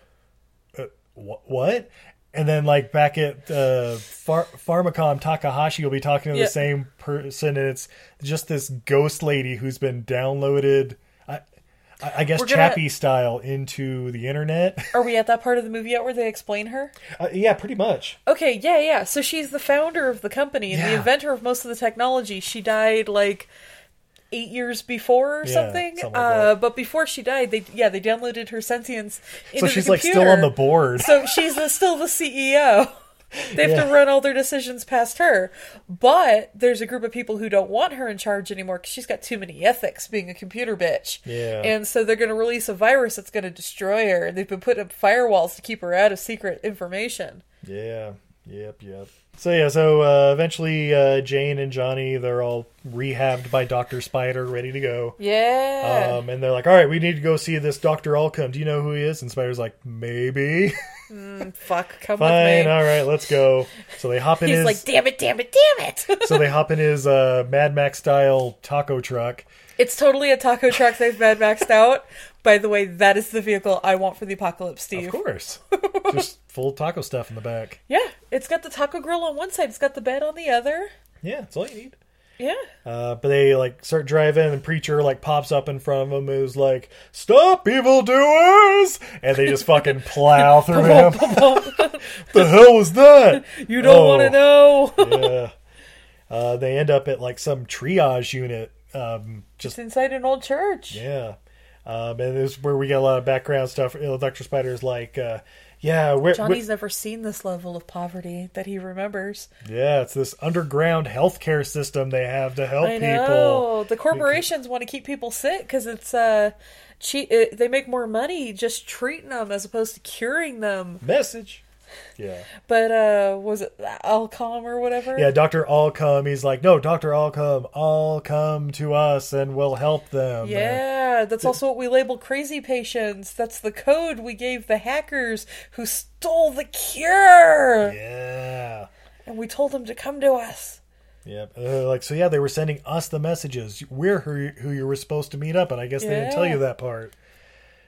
uh, wh- what? And then like back at uh, Phar- Pharmacom, Takahashi will be talking to Yeah. the same person, and it's just this ghost lady who's been downloaded, I, I guess Chappie style, into the internet. Are we at that part of the movie yet where they explain her? uh, yeah, pretty much. Okay, yeah, yeah. So she's the founder of the company and the inventor of most of the technology. She died like eight years before or Yeah, something. something like uh, but before she died, they yeah they downloaded her sentience. Into So she's like still on the board. So she's the, still the CEO. They have Yeah. to run all their decisions past her. But there's a group of people who don't want her in charge anymore because she's got too many ethics being a computer bitch. Yeah. And so they're going to release a virus that's going to destroy her. And They've been putting up firewalls to keep her out of secret information. Yeah. Yep. Yep. So yeah. So uh, eventually, uh, Jane and Johnny they're all rehabbed by Doctor Spider, ready to go. Yeah. Um, and they're like, "All right, we need to go see this Doctor Allcome. Do you know who he is?" And Spider's like, "Maybe." Fuck, come Fine. with me. All right, let's go. So they hop in He's his. like, damn it, damn it, damn it. so they hop in his uh, Mad Max style taco truck. it's totally a taco truck they've Mad Maxed out. By the way, that is the vehicle I want for the apocalypse, Steve. Of course, just full taco stuff in the back. Yeah, it's got the taco grill on one side, it's got the bed on the other. Yeah, that's all you need. Yeah. Uh, but they like start driving, and preacher like pops up in front of them, and is like, "Stop, evildoers!" And they just fucking plow through him. the hell was that? You don't Oh, want to know. yeah. Uh, they end up at like some triage unit. Um, just it's inside an old church. yeah. Um, and this is where we get a lot of background stuff. You know, Doctor Spider's like, uh, yeah, where, Johnny's never seen this level of poverty that he remembers. yeah, it's this underground healthcare system they have to help I people. know the corporations want to keep people sick because it's uh, cheap. It, they make more money just treating them as opposed to curing them. Message. Yeah. But uh, was it Alcom or whatever? Yeah, Doctor Allcome. He's like, no, Doctor Allcome, all come to us and we'll help them. Yeah, that's also what we label crazy patients. That's the code we gave the hackers who stole the cure. yeah. And we told them to come to us. Yep. Uh, like so, yeah, they were sending us the messages. We're who, who you were supposed to meet up, and I guess they didn't tell you that part.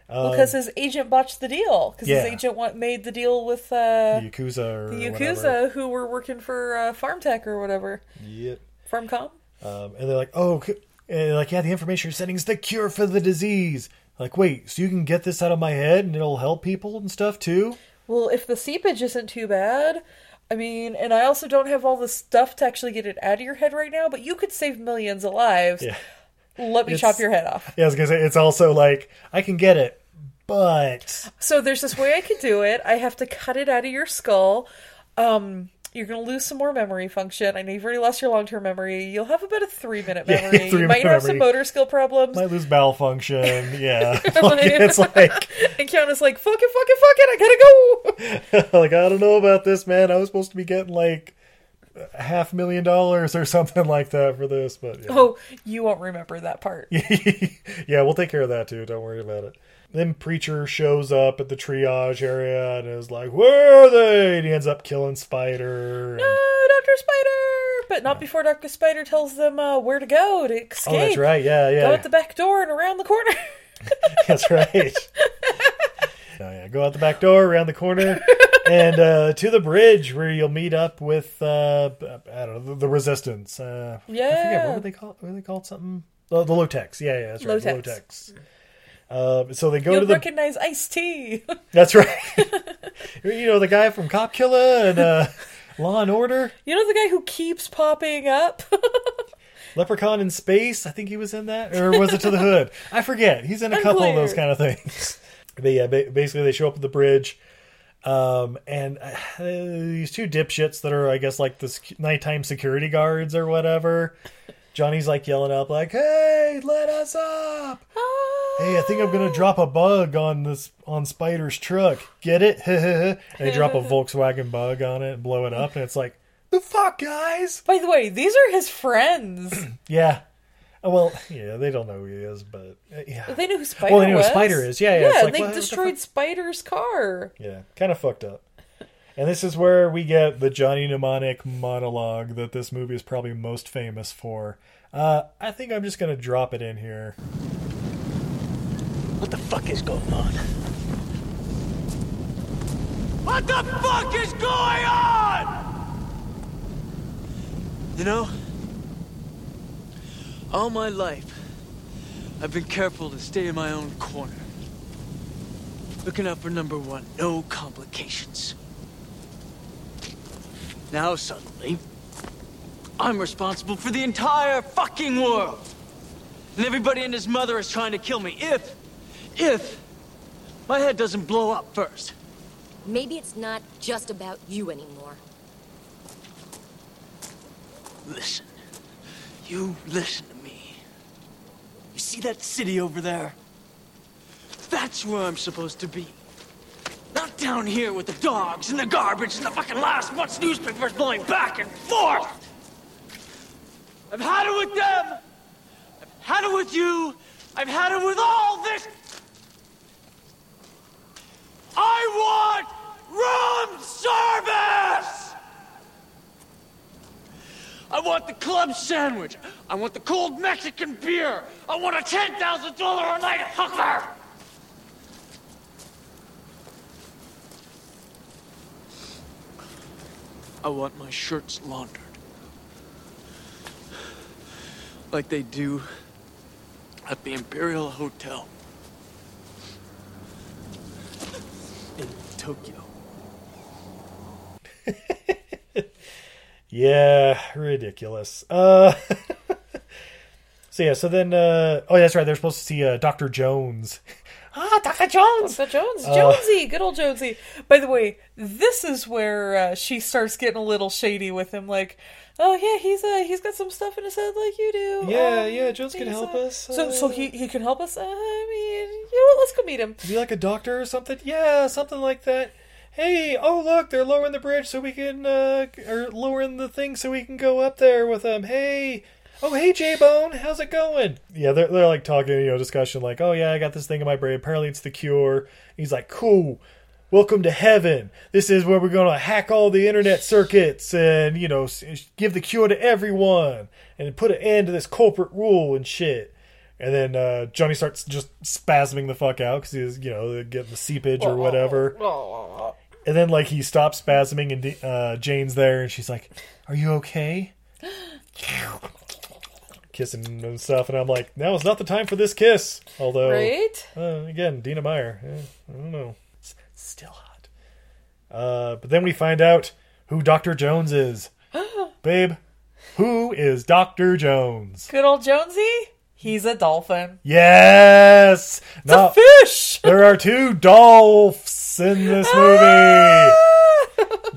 Because his agent botched the deal. Because his Um, agent wa- made the deal with uh, The Yakuza or the whatever. Yakuza who were working for uh, FarmTech or whatever. Yep. FarmCom? Um, and they're like, oh, and they're like, yeah, the information you're sending is the cure for the disease. Like, wait, so you can get this out of my head and it'll help people and stuff too? Well, if the seepage isn't too bad, I mean, and I also don't have all the stuff to actually get it out of your head right now, but you could save millions of lives. Yeah. Let me It's- chop your head off. Yeah, I was gonna say it's also like I can get it, but So there's this way I could do it. I have to cut it out of your skull. Um, you're going to lose some more memory function. I know you've already lost your long term memory. You'll have about a three minute memory. you three-minute might have some motor skill problems. might lose bowel function. Yeah, Like, it's like and Keanu's like, fuck it, fuck it, fuck it, I gotta go. like I don't know about this, man. I was supposed to be getting like half million dollars or something like that for this. But yeah. Oh, you won't remember that part. yeah, we'll take care of that too. Don't worry about it. Then Preacher shows up at the triage area and is like, "Where are they?" And he ends up killing Spider. No, Doctor Spider, but not before Doctor Spider tells them uh, where to go to escape. oh, that's right. Yeah, yeah. Go out the back door and around the corner. that's right. Oh, yeah, go out the back door, around the corner, and uh, to the bridge where you'll meet up with uh, I don't know the, Resistance. Uh, I forget Yeah. what were they called? What were they called? Something? The, the Low-Techs. Yeah, yeah, that's right. The Low-Techs. Low-Techs. Uh, so they go You'll to the recognize Ice T. That's right. you know the guy from Cop Killer and uh, Law and Order, you know the guy who keeps popping up. Leprechaun in Space. I think he was in that, or was it To the Hood? I forget. He's in a couple of those kind of things. But yeah, basically they show up at the bridge, um, and uh, these two dipshits that are, I guess, like the sec- nighttime security guards or whatever. Johnny's like yelling up, like, "Hey, let us up!" Hey, I think I'm gonna drop a bug on this on Spider's truck. Get it? and they drop a Volkswagen bug on it and blow it up, and it's like, the fuck, guys? By the way, these are his friends. Yeah. Oh, well, yeah, they don't know who he is, but uh, yeah, They know who Spider Well, they know who. Spider is. Yeah, yeah, Yeah, it's like, they what the destroyed fuck? Spider's car. yeah, kind of fucked up. And this is where we get the Johnny Mnemonic monologue that this movie is probably most famous for. Uh, I think I'm just gonna drop it in here. What the fuck is going on? What the fuck is going on? You know, all my life, I've been careful to stay in my own corner. Looking out for number one, no complications. Now suddenly, I'm responsible for the entire fucking world. And everybody and his mother is trying to kill me if, if my head doesn't blow up first. Maybe it's not just about you anymore. Listen. You listen to me. You see that city over there? That's where I'm supposed to be. Not down here with the dogs and the garbage and the fucking last month's newspapers blowing back and forth. I've had it with them. I've had it with you. I've had it with all this. I want room service! I want the club sandwich. I want the cold Mexican beer. I want a $10,000 a night hooker. I want my shirts laundered. Like they do at the Imperial Hotel in Tokyo. Yeah, ridiculous. Uh, so yeah, so then, uh, oh, that's right. They're supposed to see uh, Doctor Jones. ah, Doctor Jones. Dr. Jones, Uh, Jonesy, good old Jonesy. By the way, this is where uh, she starts getting a little shady with him. Like, oh yeah, he's uh, he's got some stuff in his head like you do. Yeah, Um, yeah, Jones can help uh, us. So, so he he can help us. Uh, I mean, you know what? Let's go meet him. Is he like a doctor or something? Yeah, something like that. Hey, oh look, they're lowering the bridge so we can, uh, or lowering the thing so we can go up there with them. Hey, oh hey J Bone, how's it going? Yeah, they're they're like talking, you know, discussion like, oh yeah, I got this thing in my brain. Apparently it's the cure. He's like, cool. Welcome to heaven. This is where we're gonna hack all the internet circuits and you know give the cure to everyone and put an end to this corporate rule and shit. And then uh, Johnny starts just spasming the fuck out because he's, you know, getting the seepage or whatever. And then, like, he stops spasming, and uh, Jane's there, and she's like, "Are you okay?" Kissing him and stuff, and I'm like, "Now is not the time for this kiss." Although, Right? uh, again, Dina Meyer, eh, I don't know, S- still hot. Uh, but then we find out who Doctor Jones is, babe. Who is Doctor Jones? Good old Jonesy. He's a dolphin. Yes, It's a fish. there are two dolphs in this movie. Ah!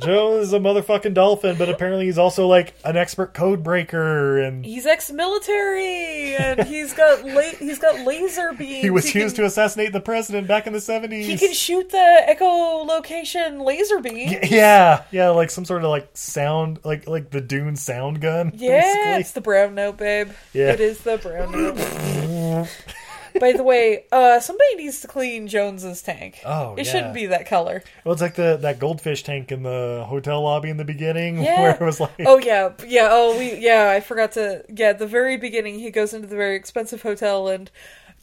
Jones is a motherfucking dolphin, but apparently he's also like an expert code breaker, and He's ex-military, and he's got la- he's got laser beams. he was can- used to assassinate the president back in the seventies. He can shoot the echolocation laser beam. Yeah, yeah, like some sort of like sound, like like the Dune sound gun. Yeah, basically. it's the brown note, babe. Yeah. It is the brown note. By the way, uh, somebody needs to clean Jones's tank. Oh, it yeah. shouldn't be that color. Well, it's like the that goldfish tank in the hotel lobby in the beginning, Yeah. where it was like, oh yeah, yeah. Oh, we yeah. I forgot to. Yeah, the very beginning, he goes into the very expensive hotel, and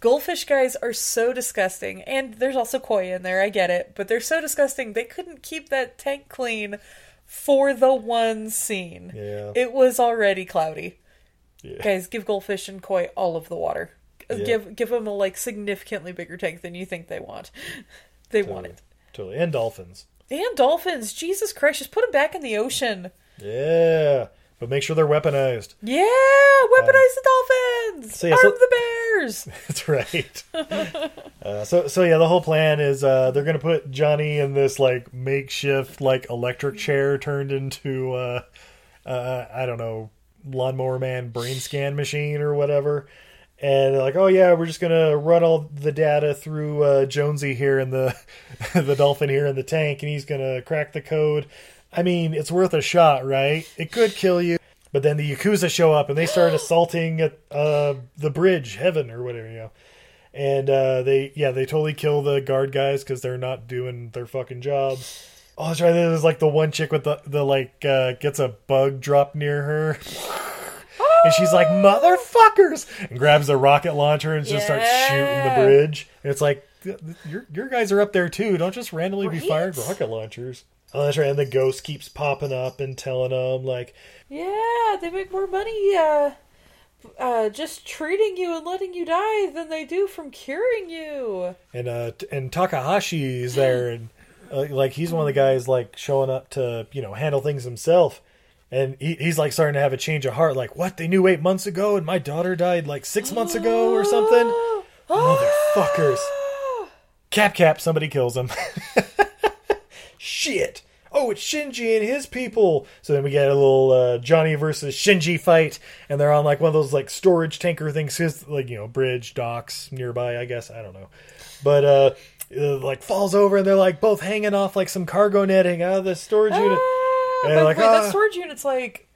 goldfish guys are so disgusting. And there's also koi in there. I get it, but they're so disgusting. They couldn't keep that tank clean for the one scene. Yeah. It was already cloudy. Yeah. Guys, give goldfish and koi all of the water. Yeah. Give give them a like significantly bigger tank than you think they want. they want it. totally, and dolphins. And dolphins. Jesus Christ, just put them back in the ocean. Yeah, but make sure they're weaponized. Yeah, weaponize the dolphins. so yeah, Arm so- the bears. That's right. uh, so so yeah, the whole plan is uh, they're gonna put Johnny in this like makeshift like electric chair turned into uh, uh, I don't know lawnmower man brain scan machine or whatever. And they're like, oh yeah, we're just gonna run all the data through uh, Jonesy here in the the dolphin here in the tank, and he's gonna crack the code. I mean, it's worth a shot, right? It could kill you, but then the yakuza show up and they start assaulting at, uh, the bridge, heaven or whatever, you know. And uh, they, yeah, they totally kill the guard guys because they're not doing their fucking job. Oh, that's right. There's like the one chick with the the like uh, gets a bug dropped near her. And she's like, motherfuckers! And grabs a rocket launcher and just starts shooting the bridge. And it's like, your, your guys are up there too. Don't just randomly be firing rocket launchers. Oh, that's right. And the ghost keeps popping up and telling them, like, Yeah, they make more money uh, uh, just treating you and letting you die than they do from curing you. and uh, and Takahashi is there, and uh, like he's one of the guys like showing up to you know handle things himself. And he, he's like starting to have a change of heart. Like, what? They knew eight months ago, and my daughter died like six months ago or something. Motherfuckers. Cap cap, somebody kills him. Shit. Oh, it's Shinji and his people. So then we get a little uh, Johnny versus Shinji fight, and they're on like one of those like storage tanker things, his like you know bridge docks nearby. I guess I don't know, but uh, uh, like falls over, and they're like both hanging off like some cargo netting out of the storage unit. Ah, by the like, way, ah. that storage unit's like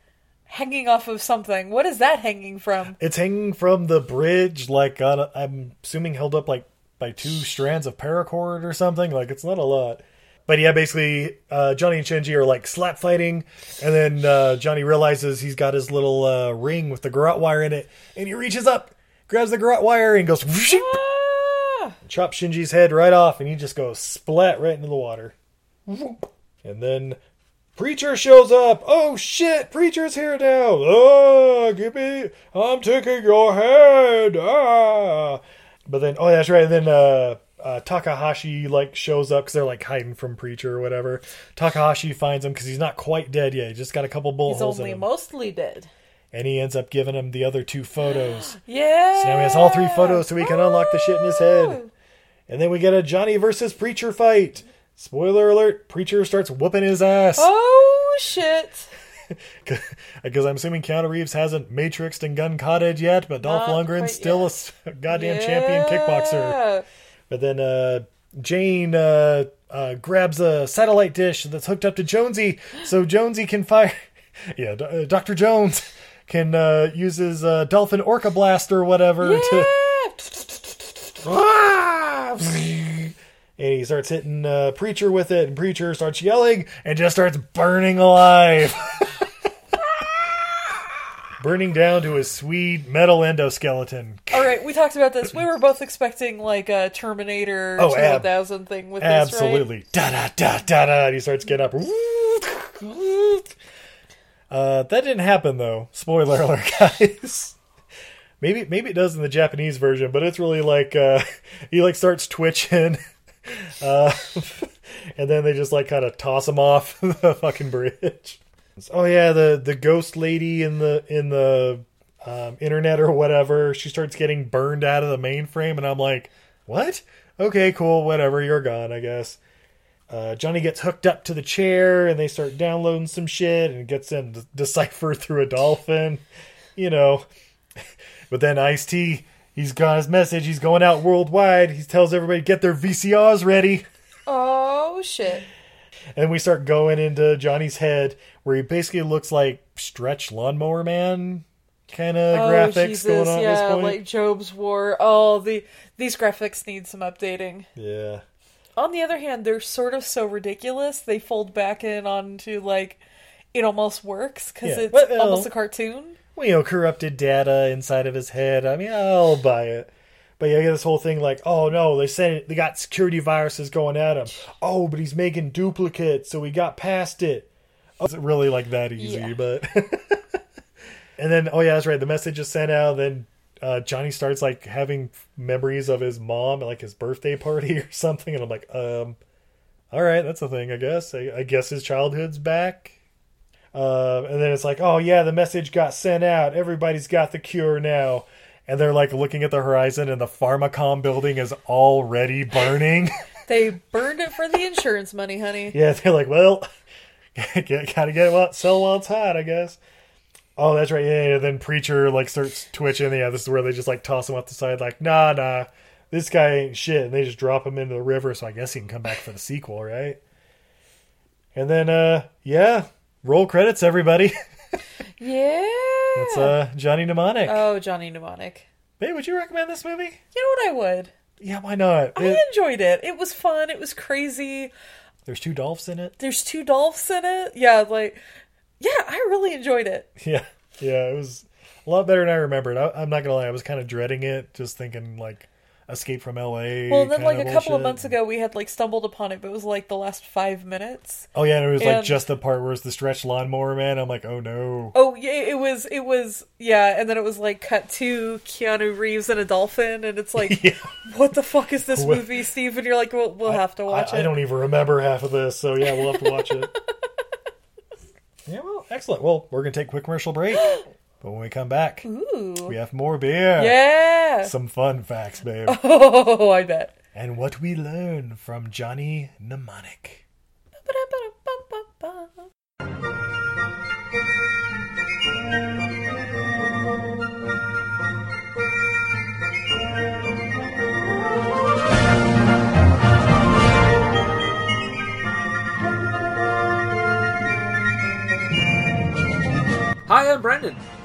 hanging off of something. What is that hanging from? It's hanging from the bridge, like on a, I'm assuming held up like by two strands of paracord or something. Like it's not a lot. But yeah, basically, uh, Johnny and Shinji are like slap fighting, and then uh, Johnny realizes he's got his little uh, ring with the garrote wire in it, and he reaches up, grabs the garrote wire, and goes Ah! chops Shinji's head right off, and he just goes splat right into the water. And then Preacher shows up. Oh shit, Preacher's here now. Oh, give me, I'm taking your head. Ah. But then, oh, that's right. And then uh, uh, Takahashi like shows up because they're like hiding from Preacher or whatever. Takahashi finds him because he's not quite dead yet. He just got a couple bullet He's holes in only him, mostly dead. and he ends up giving him the other two photos. Yeah. So now he has all three photos so he can unlock the shit in his head. And then we get a Johnny versus Preacher fight. Spoiler alert, Preacher starts whooping his ass. Oh shit! Because I'm assuming Keanu Reeves hasn't matrixed and gun kata'd yet, but Dolph Not Lundgren's still a goddamn champion kickboxer. But then uh, Jane uh, uh, grabs a satellite dish that's hooked up to Jonesy, so Jonesy can fire. yeah, D- uh, Dr. Jones can uh, use his uh, Dolphin Orca Blast or whatever to. And he starts hitting uh, Preacher with it, and Preacher starts yelling and just starts burning alive. burning down to his sweet metal endoskeleton. All right, we talked about this. We were both expecting like a Terminator Oh, ab- 2000 thing with this, Absolutely. Da da da da da. And he starts getting up. Uh, that didn't happen though. Spoiler alert, guys. Maybe maybe it does in the Japanese version, but it's really like uh, he like starts twitching, uh, and then they just like kind of toss him off the fucking bridge. Oh yeah, the the ghost lady in the in the um, internet or whatever. She starts getting burned out of the mainframe, and I'm like, what? Okay, cool, whatever. You're gone, I guess. uh, Johnny gets hooked up to the chair and they start downloading some shit and gets them to decipher through a dolphin, you know. But then Ice T, he's got his message. He's going out worldwide. He tells everybody get their VCRs ready. Oh shit. And we start going into Johnny's head where he basically looks like stretch lawnmower man kind of oh, graphics Jesus, going on yeah, at this point. like Jobe's War. Oh, the these graphics need some updating. yeah. On the other hand, they're sort of so ridiculous they fold back in onto like it almost works because Yeah, it's well- almost a cartoon. You know, corrupted data inside of his head. I mean, I'll buy it. But yeah, this whole thing like, oh no, they said they got security viruses going at him. Oh, but he's making duplicates, so we got past it. Oh, it's really like that easy, Yeah. but. and then, oh yeah, that's right. The message is sent out. Then uh, Johnny starts like having memories of his mom at like his birthday party or something, and I'm like, um, all right, that's a thing, I guess. I, I guess his childhood's back. Uh, and then it's like, oh yeah, the message got sent out. Everybody's got the cure now. And they're like looking at the horizon, and the Pharmacom building is already burning. They burned it for the insurance money, honey. yeah, they're like, well, get, gotta get it while, sell while it's hot, I guess. Oh, that's right. Yeah, yeah. Then preacher like starts twitching. Yeah, this is where they just like toss him off the side, like, nah, nah, this guy ain't shit, and they just drop him into the river. So I guess he can come back for the sequel, right? And then, uh, yeah, roll credits, everybody. Yeah. That's uh Johnny Mnemonic. Oh, Johnny Mnemonic. Hey, would you recommend this movie? You know what I would? Yeah, why not? I It- enjoyed it. It was fun. It was crazy. there's two dolphs in it. There's two dolphs in it. Yeah, like, yeah, I really enjoyed it. Yeah, yeah, it was a lot better than I remembered. I, I'm not gonna lie, I was kind of dreading it, just thinking like Escape from L.A. Well, then, like, a couple of months ago, we had, like, stumbled upon it, but it was, like, the last five minutes. Oh yeah, and it was like just the part where it's the stretched lawnmower man. I'm like, oh no. Oh, yeah, it was, it was, yeah, and then it was, like, cut to Keanu Reeves and a dolphin, and it's like, what the fuck is this movie, Steve? And you're like, well, we'll have to watch I, it. I don't even remember half of this, so yeah, we'll have to watch it. yeah, well, excellent. Well, we're gonna take a quick commercial break, but when we come back, Ooh. we have more beer. Yeah. some fun facts, babe. Oh, I bet. and what we learn from Johnny Mnemonic. Hi, I'm Brendan.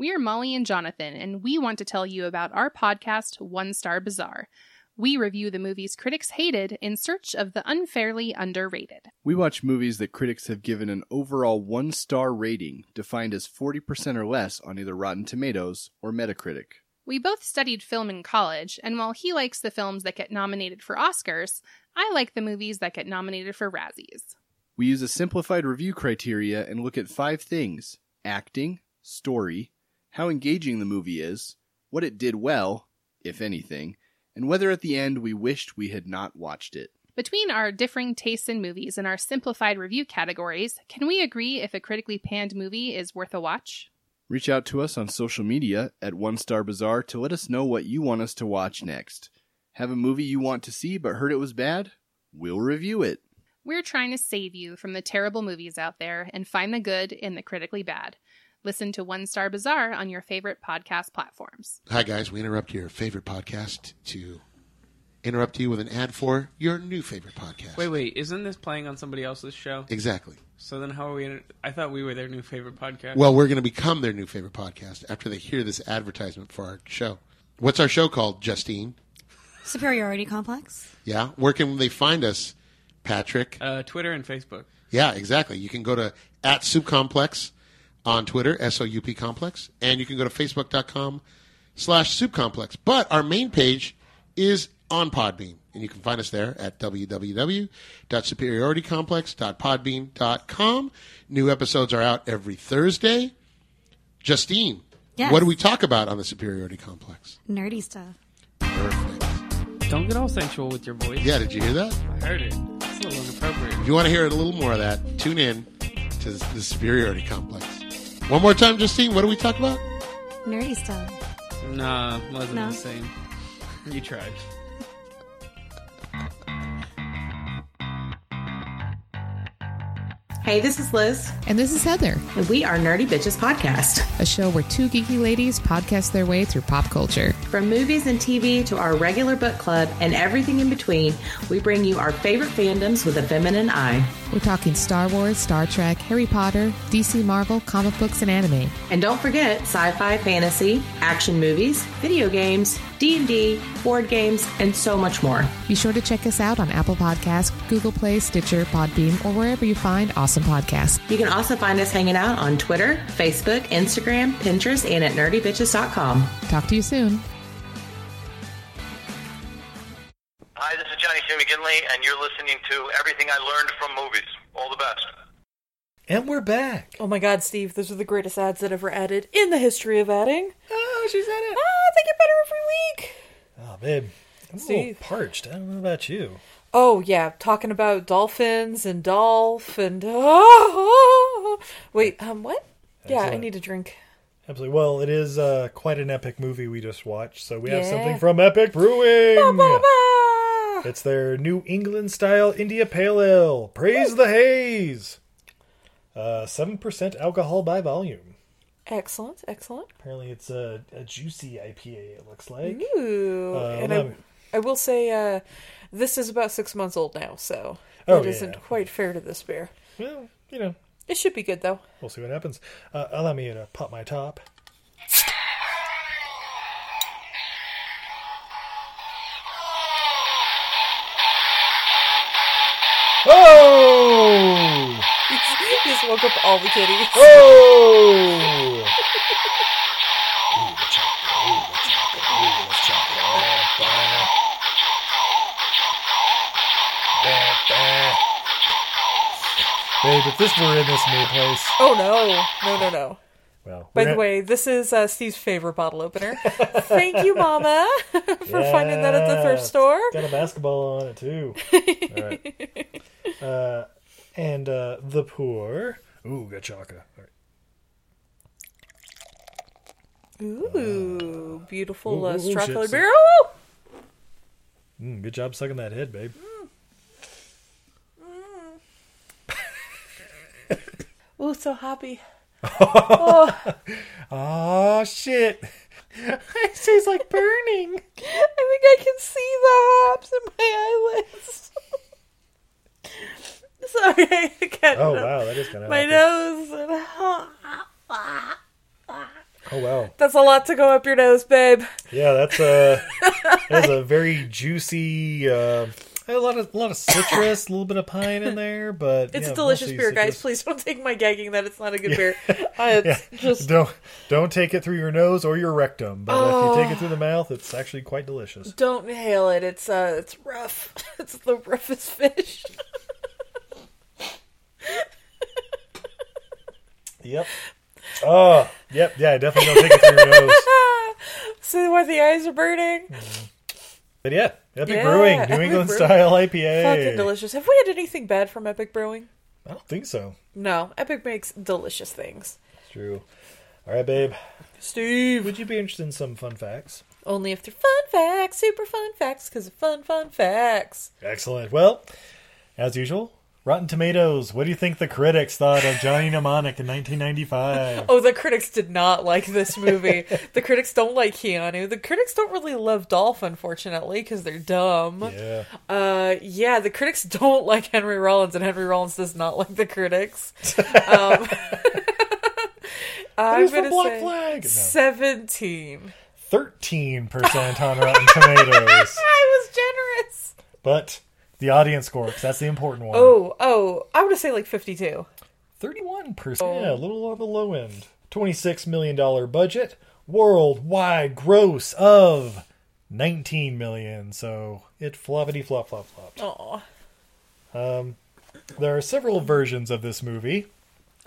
We are Molly and Jonathan, and we want to tell you about our podcast, One Star Bazaar. We review the movies critics hated in search of the unfairly underrated. We watch movies that critics have given an overall one star rating, defined as 40% or less on either Rotten Tomatoes or Metacritic. We both studied film in college, and while he likes the films that get nominated for Oscars, I like the movies that get nominated for Razzies. We use a simplified review criteria and look at five things acting, story, how engaging the movie is, what it did well, if anything, and whether at the end we wished we had not watched it. Between our differing tastes in movies and our simplified review categories, can we agree if a critically panned movie is worth a watch? Reach out to us on social media at One Star Bazaar to let us know what you want us to watch next. Have a movie you want to see but heard it was bad? We'll review it. We're trying to save you from the terrible movies out there and find the good in the critically bad. Listen to One Star Bazaar on your favorite podcast platforms. Hi, guys. We interrupt your favorite podcast to interrupt you with an ad for your new favorite podcast. Wait, wait, isn't this playing on somebody else's show? Exactly. So then how are we? In, I thought we were their new favorite podcast. Well, we're going to become their new favorite podcast after they hear this advertisement for our show. What's our show called, Justine? Superiority complex. Yeah. Where can they find us, Patrick? uh, Twitter and Facebook. Yeah, exactly. You can go to at Soup Complex on Twitter, S O U P Complex, and you can go to Facebook.com slash Soup Complex. But our main page is on Podbean. And you can find us there at www.superioritycomplex.podbean.com. New episodes are out every Thursday. Justine, Yes. what do we talk about on the Superiority Complex? Nerdy stuff. Perfect. Don't get all sensual with your voice. Yeah, did you hear that? I heard it. It's a little inappropriate. If you want to hear a little more of that, tune in to the Superiority Complex. One more time, Justine, what do we talk about? Nerdy stuff. Nah, wasn't No. the same. You tried. Hey, this is Liz. And this is Heather. And we are Nerdy Bitches Podcast. A show where two geeky ladies podcast their way through pop culture. From movies and TV to our regular book club and everything in between, we bring you our favorite fandoms with a feminine eye. We're talking Star Wars, Star Trek, Harry Potter, DC Marvel, comic books, and anime. And don't forget sci-fi, fantasy, action movies, video games, D&D, board games, and so much more. Be sure to check us out on Apple Podcasts, Google Play, Stitcher, Podbean, or wherever you find awesome podcasts. You can also find us hanging out on Twitter, Facebook, Instagram, Pinterest, and at nerdybitches.com. Talk to you soon. This is McGinley, and you're listening to Everything I Learned from Movies. All the best. And we're back. Oh my god, Steve, those are the greatest ads that ever added in the history of adding. Oh, she's said it. Ah, they get better every week. Oh, babe. I'm a Steve. little parched. I don't know about you. Oh yeah, talking about dolphins and dolph and Oh, wait, um, what? Yeah, I need a drink. Absolutely. Well, it is uh, quite an epic movie we just watched, so we have something from Epic Brewing. It's their New England style India Pale Ale. Praise the haze. Uh, Seven percent alcohol by volume. Excellent, excellent. Apparently, it's a, a juicy IPA. It looks like. Ooh, Uh, and I, I will say, uh, this is about six months old now, so Oh, it isn't quite fair to this beer. Well, you know, It should be good though. we'll see what happens. Uh, allow me to pop my top. Woke up all the kitties. Oh! Babe, if this were in this new place, Oh no, no, no, no. well, By the gonna- way, this is uh, Steve's favorite bottle opener. Thank you, Mama, for finding that at the Yeah, thrift store. Got a basketball on it too. All right. Uh, and uh, the poor. Ooh, gachaka. All right. Ooh, beautiful Ooh, uh, ooh, ooh, shit, beer. Ooh! Mm, good job sucking that head, babe. Ooh, so happy. oh, Oh shit! it tastes like burning. I think I can see the hops in my eyelids. Sorry, I can't. Oh, wow, that is kinda my hoppy. nose. and- Oh wow. That's a lot to go up your nose, babe. Yeah, that's a that's a very juicy. Uh, a lot of a lot of citrus, a little bit of pine in there, but It's yeah, a delicious beer, guys. Please don't take my gagging that it's not a good Yeah. beer. Uh, Yeah. just don't don't take it through your nose or your rectum, but if Oh. you take it through the mouth, it's actually quite delicious. don't inhale it. It's uh, it's rough. It's the roughest fish. Yep. Oh, yep, yeah, I definitely don't take it through your nose. See why the eyes are burning? Mm-hmm. But yeah, Epic Yeah, Brewing, New Epic England Brewing. style IPA. Fucking delicious. Have we had anything bad from Epic Brewing? I don't think so. No, Epic makes delicious things. It's true. All right, babe. Steve, would you be interested in some fun facts? Only if they're fun facts, super fun facts, because of fun, fun facts. Excellent. Well, as usual, Rotten Tomatoes. What do you think the critics thought of Johnny Mnemonic in 1995? Oh, the critics did not like this movie. the critics don't like Keanu. The critics don't really love Dolph, unfortunately, because they're dumb. Yeah. Uh, yeah, the critics don't like Henry Rollins, and Henry Rollins does not like the critics. um, I'm gonna Black say Flag? No. seventeen. 13% on Rotten Tomatoes. I was generous. But the audience score, because that's the important one. Oh, oh, I would say like fifty-two. 31%. Yeah, a little on the low end. $26 million budget. Worldwide gross of 19 million. So it floppity flop flop flopped. Aw. Um, there are several versions of this movie.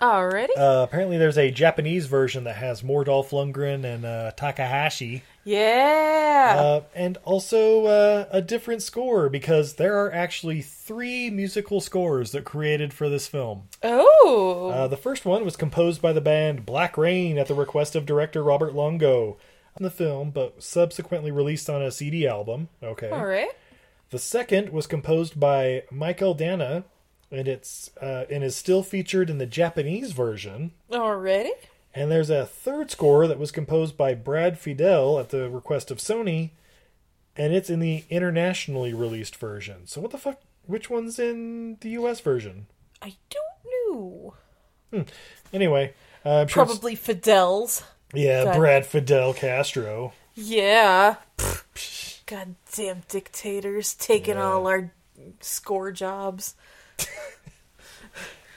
Already? Uh, apparently, there's a Japanese version that has more Dolph Lundgren and uh, Takahashi. Yeah. Uh, and also uh, a different score because there are actually three musical scores that created for this film. oh. Uh, the first one was composed by the band Black Rain at the request of director Robert Longo on the film, but subsequently released on a CD album. Okay. All right. The second was composed by Mychael Danna, and it's uh, and is still featured in the Japanese version. Already? And there's a third score that was composed by Brad Fiedel at the request of Sony, and it's in the internationally released version. So what the fuck? Which one's in the U.S. version? I don't know. Hmm. Anyway, uh, I'm sure it's- Probably Fiedel's. yeah, God- Brad Fidel Castro. Yeah. Goddamn dictators taking all our score jobs.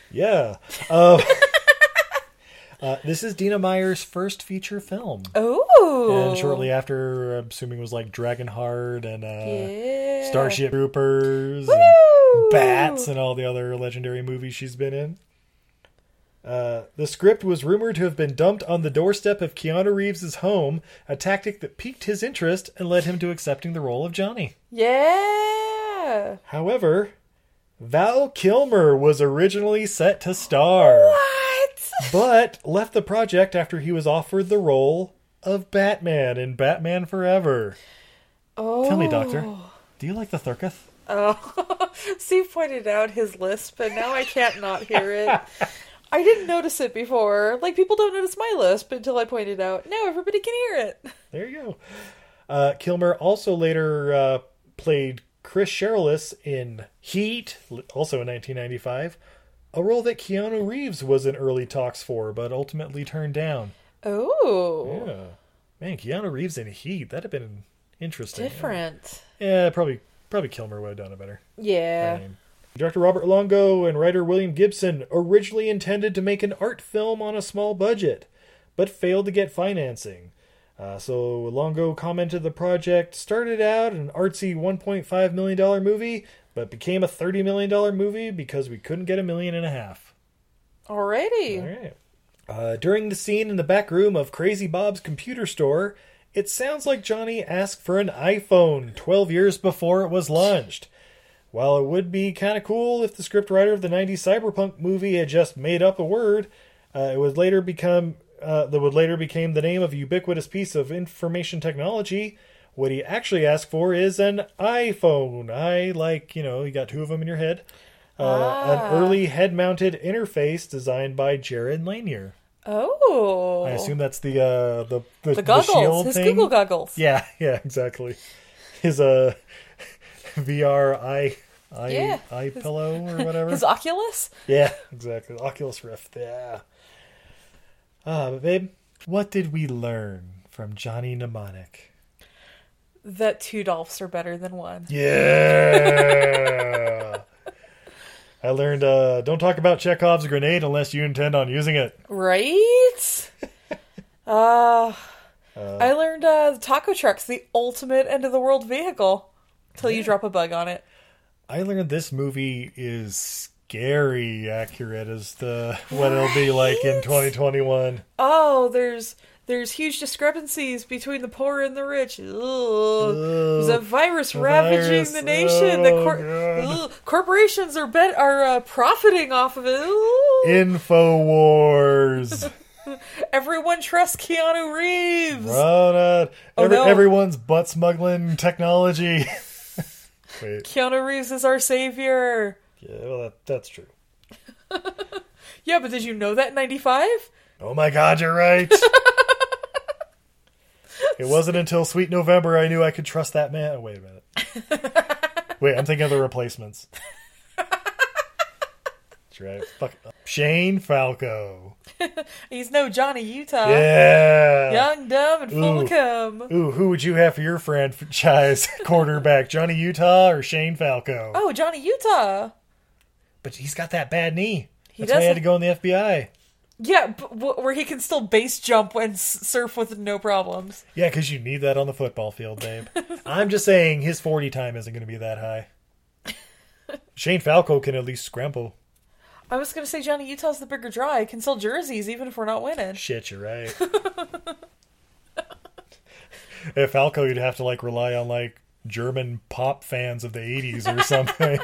Yeah. Uh, uh, this is Dina Meyer's first feature film. Oh. And shortly after, I'm assuming it was like Dragonheart and uh, Yeah. Starship Troopers and Bats and all the other legendary movies she's been in. Uh, the script was rumored to have been dumped on the doorstep of Keanu Reeves' home, a tactic that piqued his interest and led him to accepting the role of Johnny. Yeah. However, Val Kilmer was originally set to star. What? But left the project after he was offered the role of Batman in Batman Forever. Oh. Tell me, Doctor, do you like the Thurketh? Oh. Steve pointed out his lisp, and now I can't not hear it. I didn't notice it before. Like, people don't notice my lisp until I point it out. Now everybody can hear it. There you go. Uh, Kilmer also later uh, played Chris Shiherlis in Heat, also in 1995, a role that Keanu Reeves was in early talks for, but ultimately turned down. Oh. Yeah. Man, Keanu Reeves in Heat, that'd have been interesting. Different. Yeah, probably probably Kilmer would have done it better. Yeah. Director Robert Longo and writer William Gibson originally intended to make an art film on a small budget, but failed to get financing. Uh, so Longo commented the project started out an artsy $1.5 million movie, but became a $30 million movie because we couldn't get a million and a half. Alrighty. All right. Uh, during the scene in the back room of Crazy Bob's computer store, it sounds like Johnny asked for an iPhone 12 years before it was launched. While it would be kind of cool if the scriptwriter of the 90s cyberpunk movie had just made up a word, uh, it would later become uh, that would later became the name of a ubiquitous piece of information technology. What he actually asked for is an iPhone. I like, you know, you got two of them in your head. Uh, Ah. An early head-mounted interface designed by Jaron Lanier. Oh. I assume that's the uh, the the, The goggles, shield his thing? Google goggles. Yeah, yeah, exactly. His uh VR eye eye Yeah. eye pillow or whatever. His Oculus? Yeah, exactly. Oculus Rift. Yeah. Ah, but babe, what did we learn from Johnny Mnemonic? That two Dolphs are better than one. Yeah. I learned uh don't talk about Chekhov's grenade unless you intend on using it. Right? uh, Uh, I learned uh, the taco truck's the ultimate end of the world vehicle. Till you drop a bug on it. I learned this movie is scary accurate as to what it'll be like in 2021. Oh, there's there's huge discrepancies between the poor and the rich. Ugh. There's a virus a ravaging virus. the nation. the Oh, cor- corporations are bet are uh, profiting off of it. Ugh. Infowars. Everyone trusts Keanu Reeves. Run. Oh, Every, no. Everyone's butt smuggling technology. Wait. Keanu Reeves is our savior. Yeah, well, that, that's true. Yeah, but did you know that in '95? Oh my god, you're right. It wasn't until Sweet November I knew I could trust that man. Oh, wait a minute. wait, I'm thinking of the replacements. That's right. Fuck. Shane Falco. He's no Johnny Utah. Yeah. Young, dumb, and full of cum. Ooh, who would you have for your franchise quarterback? Johnny Utah or Shane Falco? Oh, Johnny Utah. But he's got that bad knee. He That's why he had to go in the FBI. Yeah, but where he can still base jump and s- surf with no problems. Yeah, because you need that on the football field, babe. I'm just saying his 40 time isn't going to be that high. Shane Falco can at least scramble. I was gonna say Johnny Utah's the bigger draw. I can sell jerseys even if we're not winning. Shit, you're right. if Falco, you'd have to like rely on like German pop fans of the 80s or something.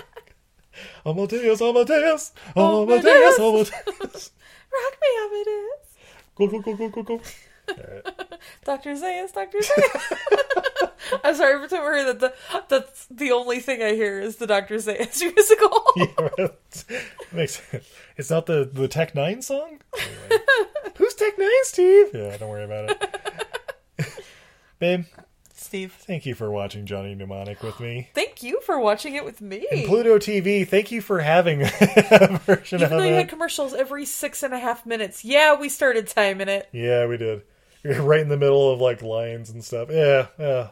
Amadeus, Amadeus, Amadeus, Amadeus. Rock me Amadeus. Go, go, go, go, go, go. Dr. Zayas, Dr. Zayas. I'm sorry, time I hear that, the, that's the only thing I hear is the Dr. Zayas musical. Yeah, right. Makes It's not the the Tech N9ne song. Anyway. Who's Tech N9ne, Steve? Yeah, don't worry about it. Babe, Steve, thank you for watching Johnny Mnemonic with me. Thank you for watching it with me. And Pluto TV, thank you for having a version Even of though you it. had commercials every six and a half minutes. Yeah, we started timing it. Yeah, we did. You're right in the middle of like lines and stuff. Yeah, yeah.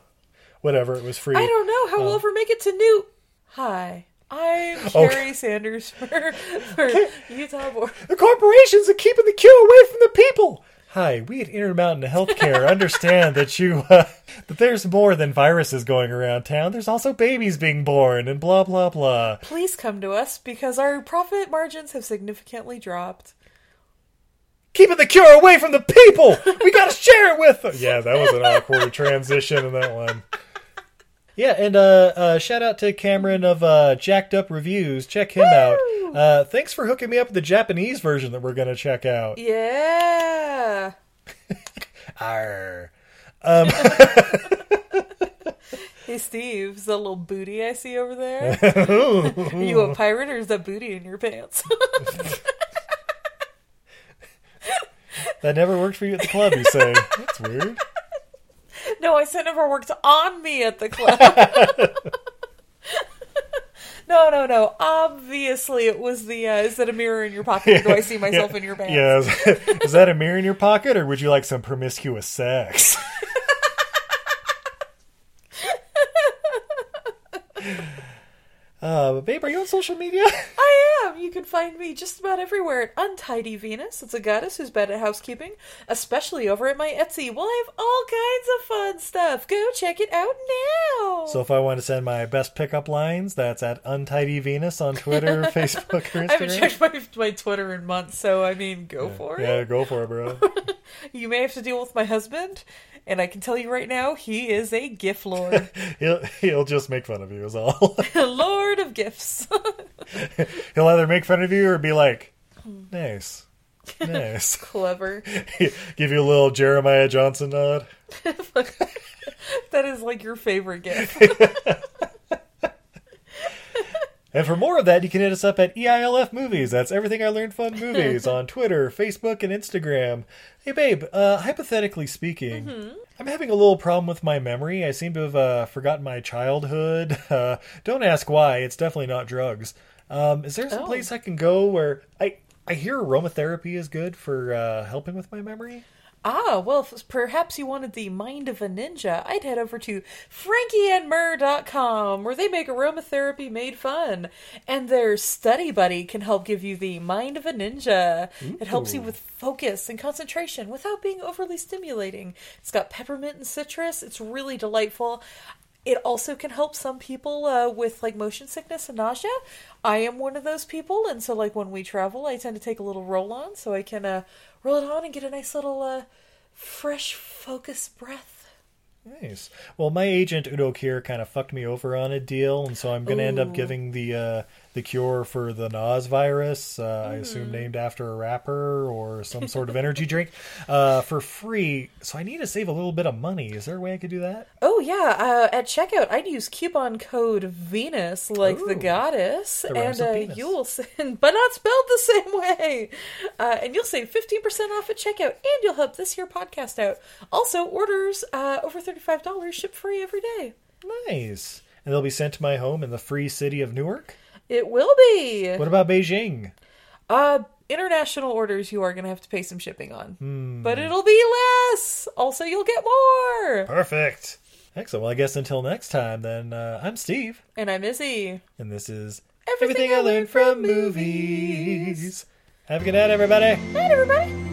Whatever, it was free. I don't know how we'll Um, ever make it to Newt. Hi, I'm Oh. Carrie Sanders for, for Utah Board. The corporations are keeping the queue away from the people. Hi, we at Intermountain Healthcare understand that you uh, that there's more than viruses going around town. There's also babies being born and blah blah blah. Please come to us because our profit margins have significantly dropped. Keeping the cure away from the people. We gotta share it with them. Yeah, that was an awkward transition in that one. Yeah, and uh, uh, shout out to Cameron of uh, Jacked Up Reviews. Check him out. Uh, thanks for hooking me up with the Japanese version that we're gonna check out. Yeah. Arr. Um, Hey Steve, is that little booty I see over there? Are you a pirate or is that booty in your pants? that never worked for you at the club. You say that's weird. No, I said never worked on me at the club. no, no, no. Obviously, it was the. Uh, is that a mirror in your pocket? Or do I see myself Yeah, in your pants? Yeah, is, is that a mirror in your pocket, or would you like some promiscuous sex? Uh, but babe, are you on social media? I am. You can find me just about everywhere at Untidy Venus. It's a goddess who's bad at housekeeping, especially over at my Etsy. Well, I have all kinds of fun stuff. Go check it out now. So if I want to send my best pickup lines, that's at Untidy Venus on Twitter, Facebook, or Instagram. I haven't checked my, my Twitter in months, so I mean, go for it. Yeah, go for it, bro. You may have to deal with my husband, and I can tell you right now, he is a gift lord. he'll he'll just make fun of you, is all. lord of gifts. he'll either make fun of you or be like, hmm. "Nice, nice." Clever. Give you a little Jeremiah Johnson nod. that is like your favorite gift. And for more of that, you can hit us up at EILF Movies. That's Everything I Learned Fun Movies on Twitter, Facebook, and Instagram. Hey, babe, uh, hypothetically speaking, Mm-hmm. I'm having a little problem with my memory. I seem to have uh, forgotten my childhood. Uh, don't ask why. It's definitely not drugs. Um, is there some Oh. place I can go where I, I hear aromatherapy is good for uh, helping with my memory? Ah, well, perhaps you wanted the mind of a ninja, I'd head over to frankieandmurr.com where they make aromatherapy made fun. And their study buddy can help give you the mind of a ninja. It helps you with focus and concentration without being overly stimulating. It's got peppermint and citrus. It's really delightful. It also can help some people uh, with like motion sickness and nausea. I am one of those people, and so like when we travel, I tend to take a little roll on so I can uh, roll it on and get a nice little uh, fresh focus breath. Nice. Well, my agent Udo Kier kind of fucked me over on a deal, and so I'm going to end up giving the uh, the cure for the Nas virus. Uh, I assume Mm-hmm. named after a rapper or some sort of energy drink uh, for free. So I need to save a little bit of money. Is there a way I could do that? Oh yeah, uh, at checkout I'd use coupon code Venus like the goddess, rhymes and uh, you'll but not spelled the same way, uh, and you'll save fifteen percent off at checkout, and you'll help this here podcast out. Also, orders uh, over thirty five dollars ship free every day. Nice. And they'll be sent to my home in the free city of Newark. It will be. What about Beijing? Uh, international orders you are going to have to pay some shipping on, Hmm. but it'll be less. Also, you'll get more. Perfect. Excellent. Well, I guess until next time, then uh, I'm Steve, And I'm Izzy. and this is Everything I I Learned from Movies. Have a good night, everybody. Night, everybody.